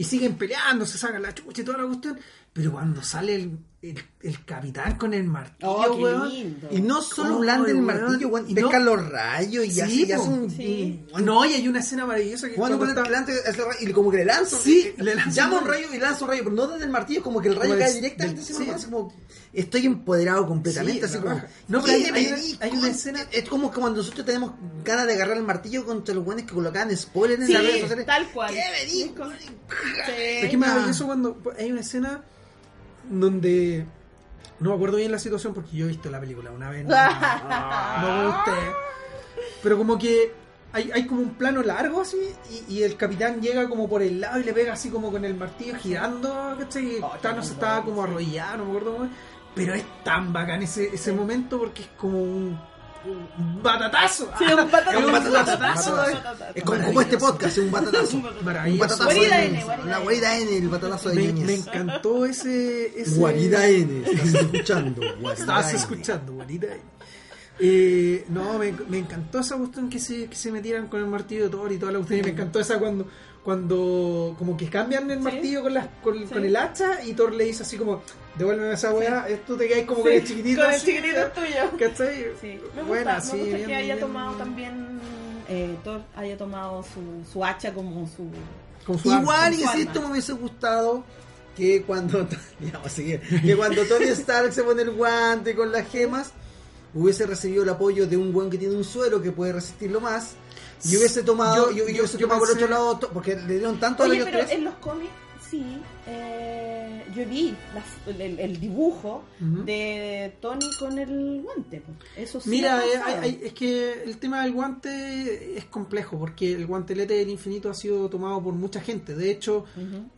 Y siguen peleando, se sacan la chucha y toda la cuestión. Pero cuando sale el, el, el capitán con el martillo, Oh, qué weón, lindo. Y no solo blande el martillo, weón, Y pesca no- los rayos y Sí, así, y hace un. Sí. un- No, y hay una escena maravillosa que Cuando cuando está- delante y como que le lanza, Sí, eh, le lanza llama un rayo. y lanza un rayo, pero no desde el martillo, como que el rayo Como cae directamente sí. como estoy empoderado completamente, Sí, así como. No, pero hay- ¿qué hay una- dijo? hay una escena- Es como que cuando nosotros tenemos ganas de agarrar el martillo contra los buenos que colocaban spoilers en Sí, las redes sociales. tal cual. ¿Qué me dijo? Es que maravilloso cuando hay una escena donde no me acuerdo bien la situación porque yo he visto la película una vez. No, no me gusté. Pero como que hay, hay como un plano largo así y, y el capitán llega como por el lado y le pega así como con el martillo girando, ¿cachai? Y Oh, Thanos estaba como sí. arrollado, no me acuerdo cómo. Pero es tan bacán ese, ese momento porque es como un, un batatazo. Sí, un batatazo. Es un batatazo, batatazo. batatazo. Es como, como este podcast, es un batatazo. Un batatazo. Guarida N, La guarida N, el batatazo de Me, me encantó ese, ese Guarida N, estás escuchando. Guarida Estabas N. escuchando, Guarida N. Eh, no, me, me encantó esa cuestión que se, que se metieran con el martillo de Thor y toda la cuestión. Y me encantó esa cuando cuando como que cambian el Sí. martillo con, las con, Sí. con el hacha y Thor le dice así como, devuélveme esa weá, esto te quedas como con el chiquitito. Con el así, chiquitito tuyo. ¿Cachai? Sí, me Buena, gusta, sí, me gusta bien, que haya bien. tomado también, eh, Thor haya tomado su, su hacha como su... Con su arma. Igual, su insisto, arma. me hubiese gustado que cuando ya, vamos a seguir. que cuando Tony Stark se pone el guante con las gemas, hubiese recibido el apoyo de un buen que tiene un suero que puede resistirlo más. Y hubiese tomado, Yo- yo, y yo- hubiese yo tomado por pensé- otro lado, porque le dieron tanto a Oye, ellos pero tres. en los cómics, sí, eh, yo vi las- el, el dibujo de Tony con el guante. po. Eso sí Mira, eh, pasado. hay- hay- es que el tema del guante es complejo porque el guantelete del infinito ha sido tomado por mucha gente. De hecho,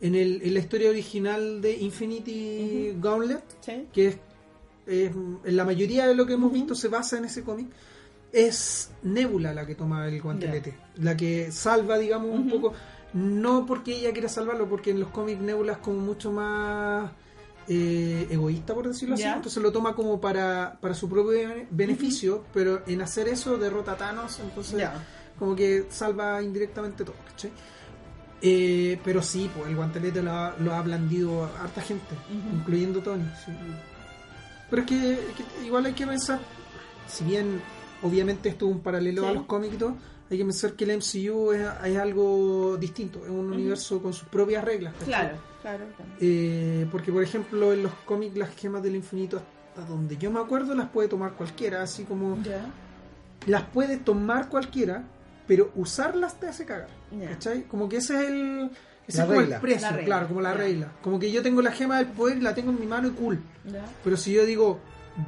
en, el, en la historia original de Infinity Gauntlet, sí. que es, es- en la mayoría de lo que hemos visto se basa en ese cómic, es Nebula la que toma el guantelete, la que salva, digamos, un poco, no porque ella quiera salvarlo, porque en los cómics Nebula es como mucho más eh, egoísta, por decirlo así, Ya. entonces lo toma como para, para su propio bene- beneficio, pero en hacer eso derrota a Thanos, entonces Ya. como que salva indirectamente todo, ¿cachai? Eh, pero sí, pues el guantelete lo ha, lo ha blandido a harta gente, incluyendo Tony. sí. Pero es que, que igual hay que pensar, si bien obviamente esto es un paralelo Sí. a los cómics y todo, hay que pensar que el MCU es, es algo distinto, es un universo con sus propias reglas. ¿cachai? Claro, claro, claro. Eh, porque por ejemplo en los cómics las gemas del infinito, hasta donde yo me acuerdo, las puede tomar cualquiera, así como Ya. las puede tomar cualquiera, pero usarlas te hace cagar. Ya. ¿Cachai? Como que ese es el. Ese La es como regla. el precio, La regla, claro, como la ya. regla. Como que yo tengo la gema del poder y la tengo en mi mano y cool. Ya. Pero si yo digo,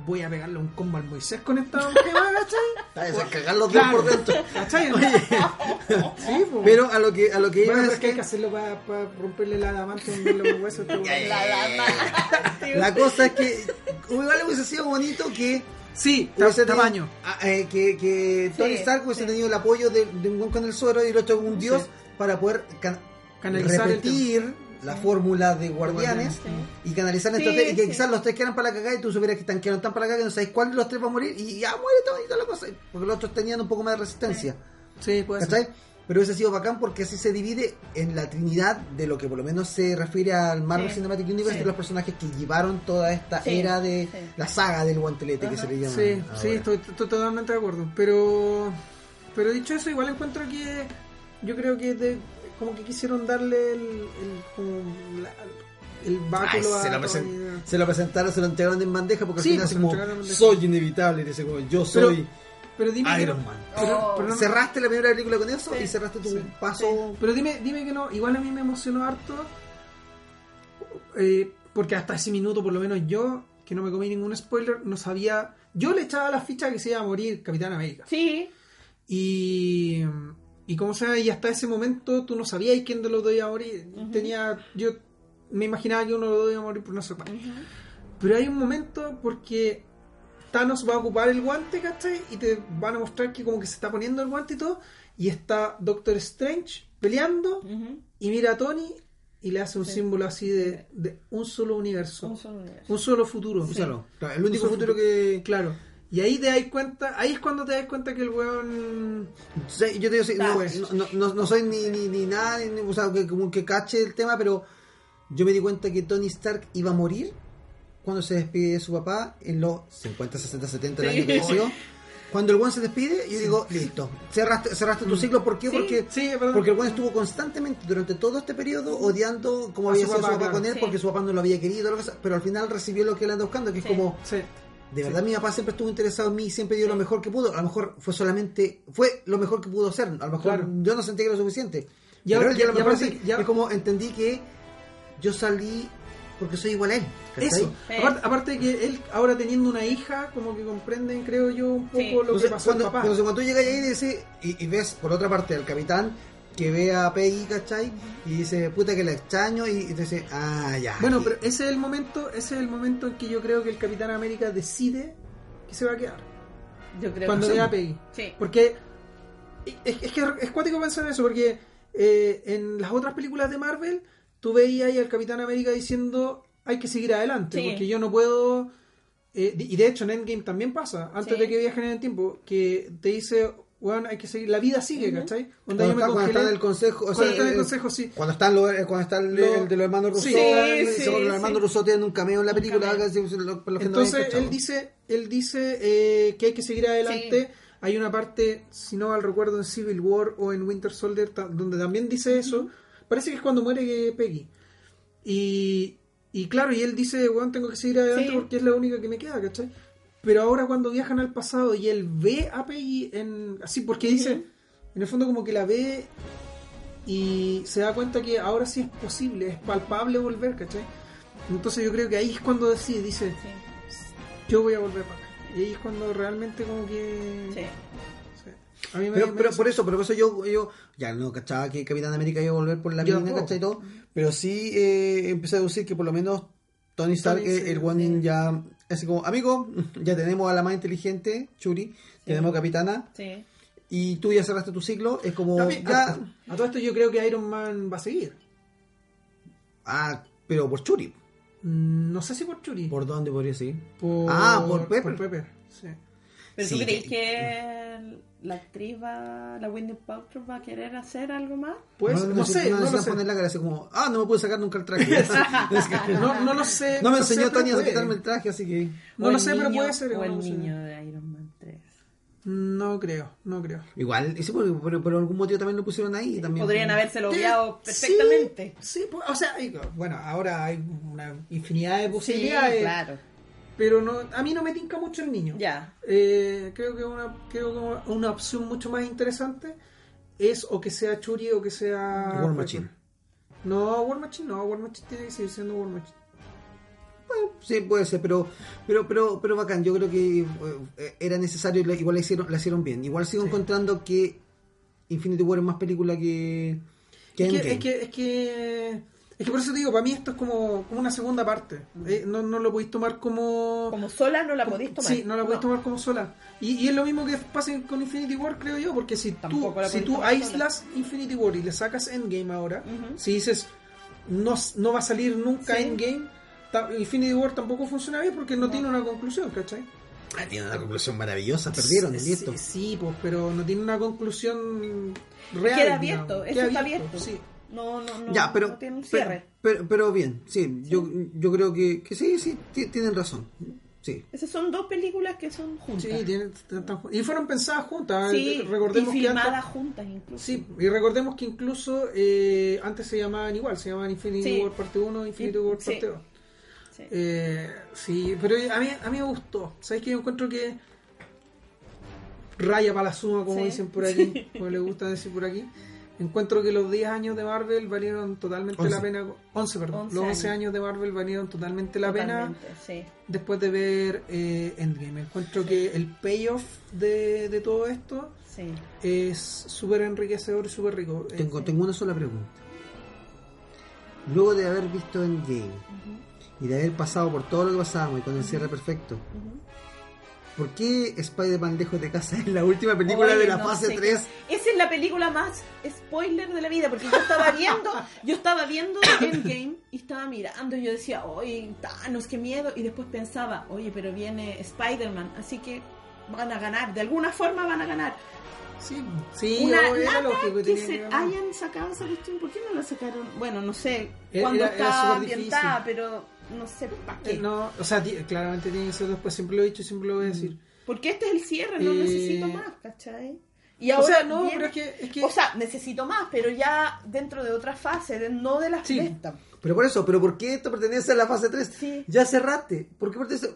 voy a pegarle un combo al Moisés con esta gema, ¿cachai? Está a cagar los Claro. dos por dentro. ¿Cachai? sí, po. Pero a lo que a lo que Bueno, iba es que hay que hacerlo para romperle la adamante en los huesos. La, la, la- la cosa es que igual hubiese sido bonito que Sí, hubiese tenido- tamaño. ah, eh, que, que Tony Sí, Stark hubiese sí. tenido el apoyo de, de un buen con el suero y el otro un dios Sí. para poder can- Canalizar el repetir la fórmula de guardianes Sí. y canalizar. Sí, estrategia y que quizás los tres quedan para la cagada y tú supieras que están quedaron tan para la cagada que no sabes cuál de los tres va a morir y ya muere todo y toda la cosa. Porque los otros tenían un poco más de resistencia. Sí, puede ser. pero hubiese sido bacán porque así se divide en la trinidad de lo que por lo menos se refiere al Marvel Cinematic Universe de los personajes que llevaron toda esta era de la saga del guantelete que se le llama Sí, ahora. sí, estoy, estoy totalmente de acuerdo. Pero, pero dicho eso, igual encuentro que yo creo que de- como que quisieron darle el, el, como la- el Ay, se, a lo Tony. present- se lo presentaron, se lo entregaron en bandeja porque al Sí, final pues, como soy inevitable, dice como yo Pero- soy Pero dime que Iron Man. Pero, Oh. pero no- cerraste la primera película con eso Sí. y cerraste tu Sí. paso pero dime, dime que no. Igual a mí me emocionó harto. eh, porque hasta ese minuto, por lo menos yo, que no me comí ningún spoiler, no sabía. Yo le echaba la ficha que se iba a morir Capitán América. Sí, Y, y como sea, y hasta ese momento tú no sabías quién de los dos iba a morir. Tenía, yo me imaginaba que uno de los dos iba a morir por cuál. Ujú. Pero hay un momento porque Thanos va a ocupar el guante, ¿cachai? Y te van a mostrar que como que se está poniendo el guante y todo. Y está Doctor Strange peleando y mira a Tony y le hace un Sí. símbolo así de, de un solo universo, Un solo universo. un solo futuro. Claro, el único futuro futuro. que Claro. Y ahí te das cuenta, ahí es cuando te das cuenta que el weón yo te digo, sí, no, no, no- no soy ni, ni, ni nada, ni- o sea, que, como que cache el tema, pero yo me di cuenta que Tony Stark iba a morir cuando se despide de su papá en los 50, 60, 70 el Sí. año que nació. Cuando el buen se despide, yo digo, listo, cerraste, cerraste tu ciclo. ¿Por qué? Porque, porque el buen estuvo constantemente durante todo este periodo odiando como A había su sido su papá, papá claro. con él, porque su papá no lo había querido, pero al final recibió lo que él anda buscando, que es como. De verdad mi papá siempre estuvo interesado en mí, siempre dio lo mejor que pudo. A lo mejor fue solamente, fue lo mejor que pudo hacer. A lo mejor Claro. yo no sentí que era lo suficiente. Y Pero ahora- él ya a lo y mejor sí. ya- Es como entendí que yo salí porque soy igual a él. Eso. Sí. Aparte, aparte de que él ahora teniendo una hija, como que comprenden, creo yo, un poco Sí. lo Entonces, que pasó cuando, al papá. entonces, cuando tú llegas ahí y, dices- y, y ves por otra parte al capitán que ve a Peggy, ¿cachai? Y dice, puta que la extraño, y, dice, ah, ya. Bueno, pero ese es el momento, ese es el momento en que yo creo que el Capitán América decide que se va a quedar. Yo creo cuando que ve sí. a Peggy. Sí. Porque es, es que es cuático pensar eso, porque eh, en las otras películas de Marvel, tú veías ahí al Capitán América diciendo hay que seguir adelante, Sí. porque yo no puedo eh, y de hecho en Endgame también pasa, antes Sí. de que viajen en el tiempo, que te dice, bueno, hay que seguir, la vida sigue, ¿cachai? Onda, Cuando, yo me está, cuando congelé- está en el consejo, o cuando sea, está en el eh, consejo, sí. Cuando está, lo- eh, cuando está el, Lo- el de los hermanos Rousseau, Sí, sí, los sí. hermanos Rousseau tienen un cameo en la película, cameo. casi, lo- por lo que no Entonces él dice, él dice eh, que hay que seguir adelante. Sí. Hay una parte, si no mal recuerdo, en Civil War o en Winter Soldier, ta- donde también dice eso. Parece que es cuando muere Peggy. Y, y claro, y él dice, bueno, tengo que seguir adelante Sí. porque es la única que me queda, ¿cachai? Pero ahora cuando viajan al pasado y él ve a Peggy en así, porque dice, en el fondo como que la ve y se da cuenta que ahora sí es posible, es palpable volver, ¿cachai? Entonces yo creo que ahí es cuando decide, dice, Sí, yo voy a volver para acá. Y ahí es cuando realmente como que... sí. Sí. A mí me- Pero, me- pero por eso, pero por eso yo, yo ya no cachaba que Capitán América iba a volver por la mina. ¿cachai? Todo, pero sí eh, empecé a deducir que por lo menos Tony Stark, Tony, eh, sí, el one ya, así como, amigo, ya tenemos a la más inteligente, Churi, tenemos a Capitana, sí. y tú ya cerraste tu ciclo, es como, A, mí- ya, a- a todo esto yo creo que Iron Man va a seguir. ah, pero por Churi, Mm, No sé si por Churi. ¿por dónde podría seguir? Por- Ah, por Pepper. sí. ¿Pero Sí, tú crees que- que la actriz va, la Wendy Paltrow va a querer hacer algo más? Pues, no, sé, no, lo necesitan sé. poner la cara así como, ah, no me pude sacar nunca el traje. Es que- No, no lo sé. no me lo enseñó Tony a quitarme el traje, así que... No lo el sé, pero niño- puede ser. O no el lo sé. niño de Iron Man 3. No creo, no creo. Igual, y sí, por, por- por algún motivo también lo pusieron ahí. también. Podrían habérselo obviado Sí, perfectamente. Sí, pues, o sea, bueno, ahora hay una infinidad de Sí, posibilidades. claro. Pero no, a mí no me tinca mucho el niño. Ya. Eh, creo que una, creo que una- opción mucho más interesante es o que sea Churi o que sea War Machine. No, War Machine no, War Machine tiene que seguir siendo War Machine. Sí, puede ser, pero pero pero pero bacán. Yo creo que eh, era necesario, y la- igual la hicieron, la hicieron bien. Igual sigo Sí. encontrando que Infinity War es más película que, que Es que, es que, es que es que por eso te digo, para mí esto es como, como una segunda parte. Eh, no, no lo podéis tomar como Como sola no la podéis tomar. Sí, no la podéis tomar como sola. Y, y es lo mismo que pasa con Infinity War, creo yo, porque si tú, Tampoco la si tú aíslas Infinity War y le sacas Endgame ahora, si dices no, no va a salir nunca Sí. Endgame, Infinity War tampoco funciona bien porque no, tiene una conclusión, ¿cachai? Ah, tiene una conclusión maravillosa, perdieron, Sí, listo. Sí, sí, pues, pero no tiene una conclusión real. Queda abierto, eso Queda está abierto. Sí. No, no, no. ya, pero, no tiene un cierre. pero, pero bien, sí, Yo, yo creo que, que sí, sí, ti- tienen razón. Sí. Esas son dos películas que son juntas. Sí, tienen- y fueron pensadas juntas. Sí, recordemos y que antes- filmadas juntas incluso. Sí, y recordemos que incluso eh, antes se llamaban igual, se llamaban Infinity Sí. War parte 1 Infinity War parte 2. Sí. Eh, sí, pero a mí, a mí me gustó. ¿Sabes que Yo encuentro que raya para la suma, como dicen por aquí, como le gusta decir por aquí. Encuentro que los 10 años de Marvel valieron totalmente Once. la pena. 11, perdón. 11 los 11 años. años de Marvel valieron totalmente la pena sí. después de ver eh, Endgame. Encuentro que el payoff de, de todo esto Sí. es súper enriquecedor y súper rico. Eh, Tengo, tengo una sola pregunta. Luego de haber visto Endgame y de haber pasado por todo lo que pasamos y con el cierre perfecto. ¿Por qué Spider-Man lejos de casa es la última película Oye, de la no fase sé 3? qué- Esa es la película más spoiler de la vida, porque yo estaba viendo, yo estaba viendo Endgame y estaba mirando y yo decía, oye, Thanos, qué miedo, y después pensaba, oye, pero viene Spider-Man, así que van a ganar, de alguna forma van a ganar. Sí, sí, Una era lógico que que se que ganar. hayan sacado esa cuestión, ¿por qué no la sacaron? Bueno, no sé era- era estaba ambientada, pero no sé para qué. No, o sea, claramente tiene que ser después, siempre lo he dicho y siempre lo voy a decir. Porque este es el cierre, no Eh, necesito más, ¿cachai? Y O ahora sea, no, viene- pero es que, es que O sea, necesito más, pero ya dentro de otra fase, de- no de las Sí. de esta. Pero por eso, ¿pero por qué esto pertenece a la fase 3? Sí. Ya cerraste. ¿Por qué pertenece?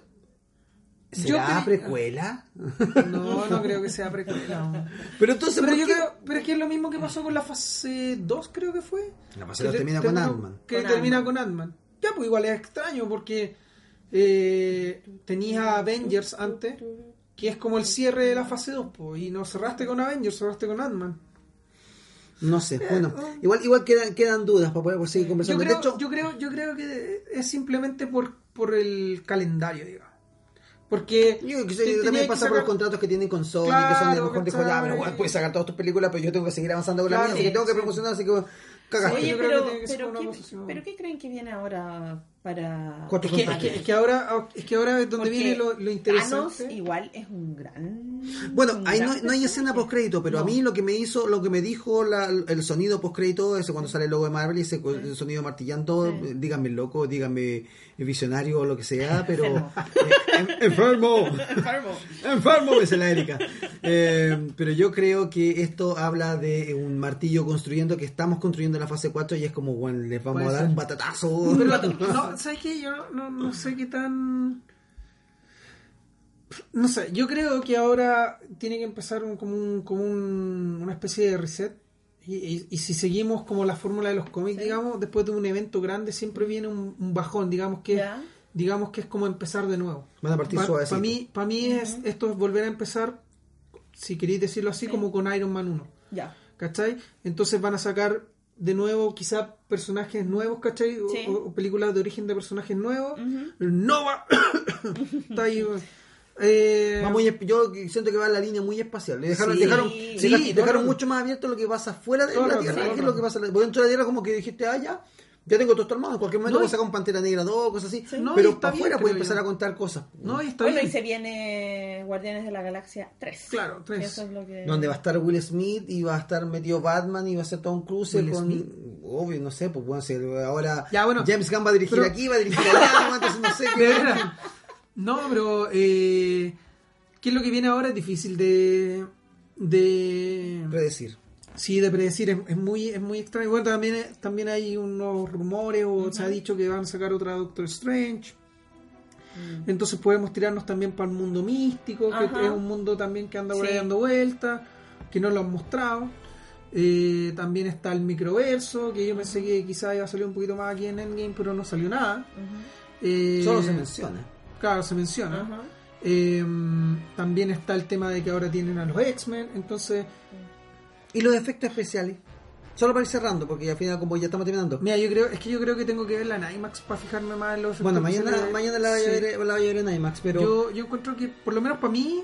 Yo ¿Será cre- precuela? no, no creo que sea precuela. Pero entonces, Pero ¿por yo qué? creo, pero es que es lo mismo que pasó con la fase 2, creo que fue. La fase Que 2 te- termina con Ant-Man. Que termina con Ant-Man. Ya, pues igual es extraño porque eh, tenías a Avengers antes, que es como el cierre de la fase 2, pues, y no cerraste con Avengers, cerraste con Ant-Man. No sé, bueno, igual igual quedan, quedan dudas para poder seguir Yo conversando. creo, de hecho, yo creo, yo creo que es simplemente por, por el calendario, digamos. Porque yo también pasa por los contratos que tienen con Sony, que son de lo mejor dijo, ya, pero bueno, puedes sacar todas tus películas, pero yo tengo que seguir avanzando con la Claro, mía, porque sí, tengo que sí. promocionar, así que Cagaste. Oye, yo creo pero, que tiene que ser pero, una ¿qué, posesión. pero ¿qué creen que viene ahora para... Cuatro Es que, es, que, es que ahora, es que ahora es donde Porque viene lo, lo Thanos interesante. igual es un gran... Bueno, un ahí no, gran no hay escena personaje. postcrédito, pero a mí lo que me hizo, lo que me dijo la- el sonido postcrédito, ese cuando sale el logo de Marvel y ese el sonido martillando, Sí. díganme loco, díganme visionario o lo que sea, pero Enfermo. Eh, en- enfermo, Enfermo. dice la Erika. Eh, pero yo creo que esto habla de un martillo construyendo, que estamos construyendo en la fase 4 y es como, bueno, les vamos a dar ser. un batatazo. No, ¿sabes qué? Yo no, no, sé qué tan... No sé, yo creo que ahora tiene que empezar un- como, un, como un- una especie de reset. Y, y- y si seguimos como la fórmula de los cómics, Sí. digamos, después de un evento grande siempre viene un, un bajón, digamos que digamos que es como empezar de nuevo. Van a partir Para suavecito. mí, para mí es, esto es volver a empezar, si queréis decirlo así, Sí. como con Iron Man 1. Ya. ¿Cachai? Entonces van a sacar de nuevo quizá personajes nuevos, ¿cachai? O, Sí. o- o películas de origen de personajes nuevos. Nova está ahí. eh, Va muy yo siento que va en la línea muy espacial. Le dejaron, Sí. dejaron, Sí, dejaron, mucho más abierto lo que pasa fuera de la Tierra. que es lo que pasa? Dentro de la Tierra como que dijiste, ah, ya, ya tengo todo esto armado. En cualquier momento No, voy a sacar un Pantera Negra 2, cosas así. Sí. No, y pero está para afuera puede empezar yo. a contar cosas. no, y está Bueno, bien. y se viene Guardianes de la Galaxia 3. Claro, tres. Eso es lo que... Donde va a estar Will Smith y va a estar metido Batman y va a ser todo un cruce Will con. Smith. Obvio, no sé, pues bueno, si ahora Ya, bueno, James Gunn va a dirigir pero- aquí, va a dirigir allá, entonces no sé qué. No, pero eh, ¿qué es lo que viene ahora? Es difícil de... de Predecir. Sí, de predecir, es, es muy es muy extraño. Bueno, también, también hay unos rumores o se ha dicho que van a sacar otra Doctor Strange. Mm. Entonces podemos tirarnos también para el mundo místico, que es un mundo también que anda por ahí Sí. dando vueltas, que no lo han mostrado. Eh, también está el microverso, que yo pensé que quizás iba a salir un poquito más aquí en Endgame, pero no salió nada. Eh, Solo se menciona. Claro, se menciona. Eh, también está el tema de que ahora tienen a los X-Men, entonces Y los efectos especiales. Solo para ir cerrando, porque al final, como ya estamos terminando. Mira, yo creo, es que yo creo que tengo que verla en IMAX para fijarme más en los Bueno, efectos mañana, especiales. mañana la voy, a ver, la voy a ver en IMAX, pero. Yo, yo encuentro que, por lo menos para mí,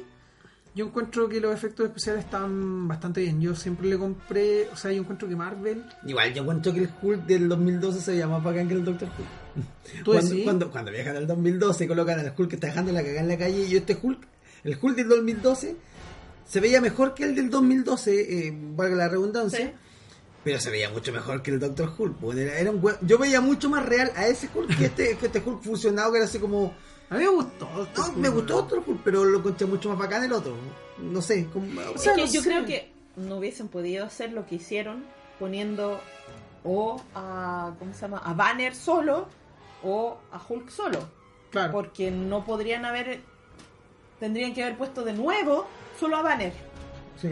yo encuentro que los efectos especiales están bastante bien. Yo siempre le compré, o sea, yo encuentro que Marvel. Igual, yo encuentro que el Hulk del 2012 se veía más bacán que el Doctor Hulk. ¿Tú cuando, cuando, cuando viajan al 2012 y colocan al Hulk que está dejando la cagada en la calle, y yo este Hulk, el Hulk del 2012, se veía mejor que el del 2012, eh, valga la redundancia. Sí. Pero se veía mucho mejor que el Doctor Hulk. porque era, era un yo veía mucho más real a ese Hulk que este, que este Hulk fusionado que era así como... A mí me gustó. este No, Hulk, me gustó otro Hulk, pero lo encontré mucho más bacán el otro. No sé, como, O Es sea, que no yo sé. creo que no hubiesen podido hacer lo que hicieron poniendo o a, ¿cómo se llama? a Banner solo o a Hulk solo. Claro. Porque no podrían haber, tendrían que haber puesto de nuevo solo a Banner. sí.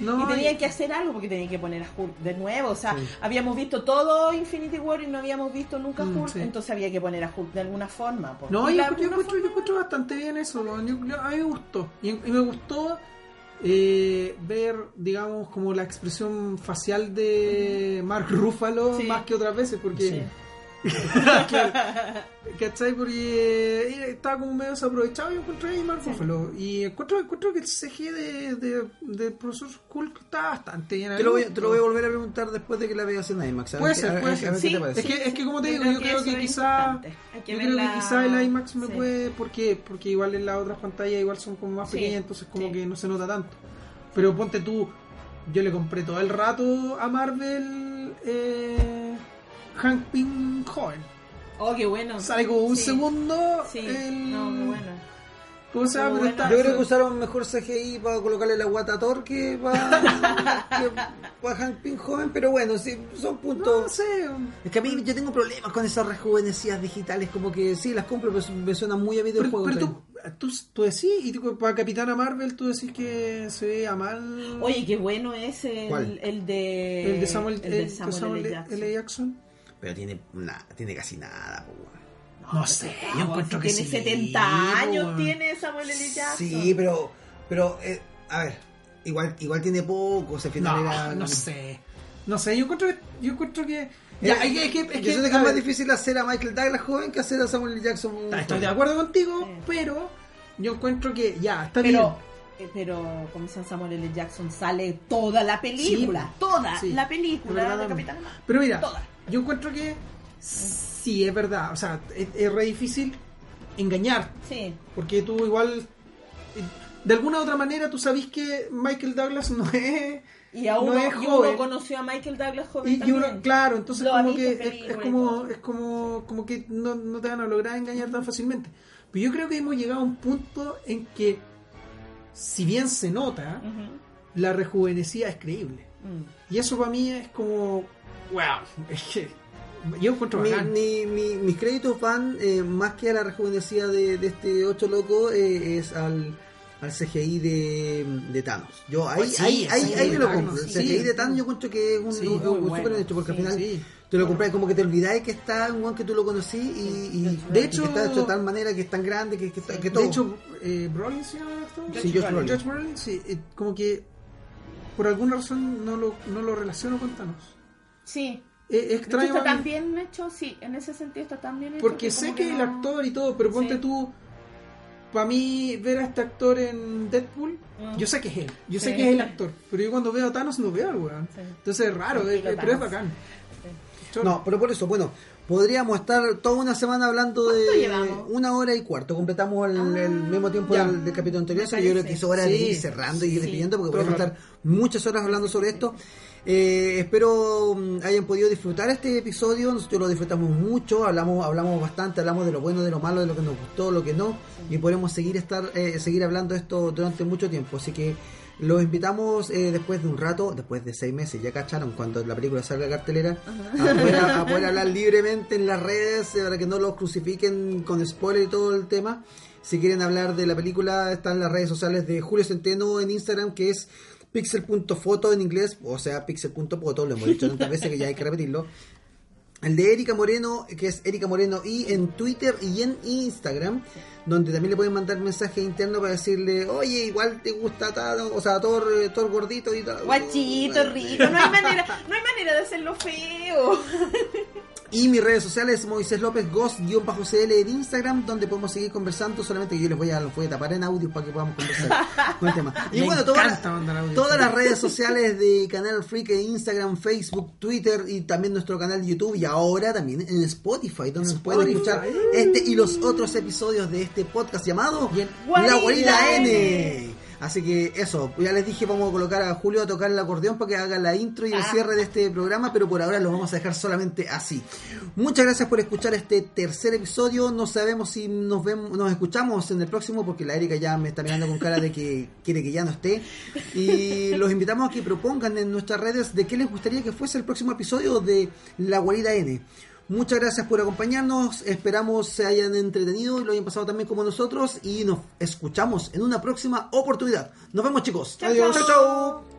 No, y tenían y- que hacer algo porque tenían que poner a Hulk de nuevo. O sea, Sí. habíamos visto todo Infinity War y no habíamos visto nunca Mm, Hulk, sí. entonces había que poner a Hulk de alguna forma. po. No, Y yo, encuentro, yo encuentro bastante bien eso. Yo- yo- a mí me gustó. Y, y me gustó eh, ver, digamos, como la expresión facial de Mark Ruffalo Sí. más que otras veces, porque. ¿Cachai? Porque eh, estaba como medio desaprovechado y encontré ahí Mark Sí. Ruffalo. Y encuentro, encuentro que el CG de, de, de Profesor Hulk está bastante bien. Te lo, voy, te lo voy a volver a preguntar después de que la veas en IMAX. a Puede ser, puede ser. Sí. Es que, es que como te digo, yo creo que es quizá... que Yo creo que quizá el IMAX me Sí. puede, porque porque igual en las otras pantallas igual son como más Sí, pequeñas, entonces como sí. que no se nota tanto. Pero ponte tú, yo le compré todo el rato a Marvel eh, Hank Pym joven. Oh, qué bueno. Sale como un Sí. segundo Sí, el... no, qué bueno. ¿Cómo se llama? Pero bueno. Yo creo que usaron mejor CGI para colocarle la guata a Thor que para, que para Hank Pym joven, pero bueno, sí, son puntos. No sé, Es que a mí yo tengo problemas con esas rejuvenecidas digitales, como que sí, las compro, pero me suenan muy a pero, videojuego. pero tú, tú, tú decís, y tú, para Capitana Marvel tú decís que se veía mal Oye, qué bueno es el, ¿Cuál? el de el de Samuel, el de el de Samuel Samuel L. L. Jackson. L. Jackson. Pero tiene, nada, tiene casi nada. po, weón. No sé, yo Ah, encuentro que tiene sí, 70 años, tiene Samuel L. Jackson. Sí, pero, pero eh, a ver, igual, igual tiene poco, al final No, era... no sé. No sé, yo encuentro que. Yo encuentro que ya, es que, es que, es yo que- que es más difícil hacer a Michael Douglas joven que hacer a Samuel L. Jackson. Estoy de acuerdo contigo, Sí. pero yo encuentro que ya, está Pero, bien. eh, pero como San Samuel L. Jackson sale toda la película, Sí. toda Sí, la película de. Capitán. Pero mira, Toda. Yo encuentro que sí, es verdad. O sea, es, es re difícil engañar. Sí. Porque tú igual, eh, de alguna u otra manera, tú sabes que Michael Douglas no es... Y a no uno, es y uno conoció a Michael Douglas joven Y, uno, claro, entonces como que es, como es como como que no, no te van a lograr engañar tan fácilmente. Pero yo creo que hemos llegado a un punto en que si bien se nota, la rejuvenecida es creíble. Mm. Y eso para mí es como wow, es que yo encuentro Mi- bacán. mi- mi- mis créditos van eh, más que a la rejuvenecida de, de este ocho loco, eh, es al, al CGI de, de Thanos. Yo ahí, Pues sí, ahí, ahí, sí, ahí me lo compro. El. CGI de Thanos yo encuentro que es un, Sí, un- muy un bueno. súper hecho, porque Sí, al final sí. te lo compras como que te olvidáis que está un one que tú lo conocí y, y- de hecho que está hecho de tal manera que es tan grande que, que, está- que todo. De hecho, eh, Brolin se llama actor? Sí, Josh Brolin. Josh Brolin, sí, eh, como que por alguna razón no lo, no lo relaciono con Thanos. Sí. Es De hecho, extraño está tan bien hecho, sí, en ese sentido está tan bien hecho. Porque sé como que el no- actor y todo, pero ponte Sí. tú, para mí ver a este actor en Deadpool, Mm. yo sé que es él, yo sé que es el actor, pero yo cuando veo a Thanos no veo al weón. Sí. Entonces es raro, es- pero es bacán. Sí. No, pero por eso, bueno, podríamos estar toda una semana hablando ¿Cuánto de llevamos? una hora y cuarto. Completamos el, Ah, el mismo tiempo ya. del, del capítulo anterior, así que yo creo que es hora de Sí. ir cerrando y ir Sí. despidiendo porque podemos estar muchas horas hablando sobre esto. Eh, espero mm, hayan podido disfrutar este episodio. Nosotros lo disfrutamos mucho, hablamos, hablamos bastante, hablamos de lo bueno, de lo malo, de lo que nos gustó, lo que no, y podemos seguir estar, eh, seguir hablando de esto durante mucho tiempo. Así que los invitamos eh, después de un rato, después de seis meses, ya cacharon, cuando la película salga a cartelera, a poder, a poder hablar libremente en las redes eh, para que no los crucifiquen con spoiler y todo el tema. Si quieren hablar de la película, están las redes sociales de Julio Centeno en Instagram, que es pixel.foto en inglés, o sea, pixel.foto, lo hemos dicho tantas veces que ya hay que repetirlo. El de Erika Moreno, que es Erika Moreno y en Twitter y en Instagram, donde también le pueden mandar mensaje interno para decirle, oye, igual te gusta Thanos, o sea, Thor, eh, Thor gordito y tal. Guachito, rico, no hay manera, no hay manera de hacerlo feo. Y mis redes sociales, Moisés López Ghost-CL en Instagram, donde podemos seguir conversando. Solamente que yo les voy a, los voy a tapar en audio para que podamos conversar con el tema. Y Me bueno, todas, las redes sociales de Canal Freak, en Instagram, Facebook, Twitter y también nuestro canal de YouTube. Y ahora también en Spotify, donde nos pueden Spotify. escuchar este y los otros episodios de este podcast llamado. La Guarida N. Así que eso, ya les dije, vamos a colocar a Julio a tocar el acordeón para que haga la intro y el Ah. cierre de este programa, pero por ahora lo vamos a dejar solamente así. Muchas gracias por escuchar este tercer episodio. No sabemos si nos vemos, nos escuchamos en el próximo, porque la Erika ya me está mirando con cara de que quiere que ya no esté. Y los invitamos a que propongan en nuestras redes de qué les gustaría que fuese el próximo episodio de La Guarida N. Muchas gracias por acompañarnos, esperamos se hayan entretenido y lo hayan pasado también como nosotros y nos escuchamos en una próxima oportunidad. Nos vemos chicos. Chao, Adiós. chao.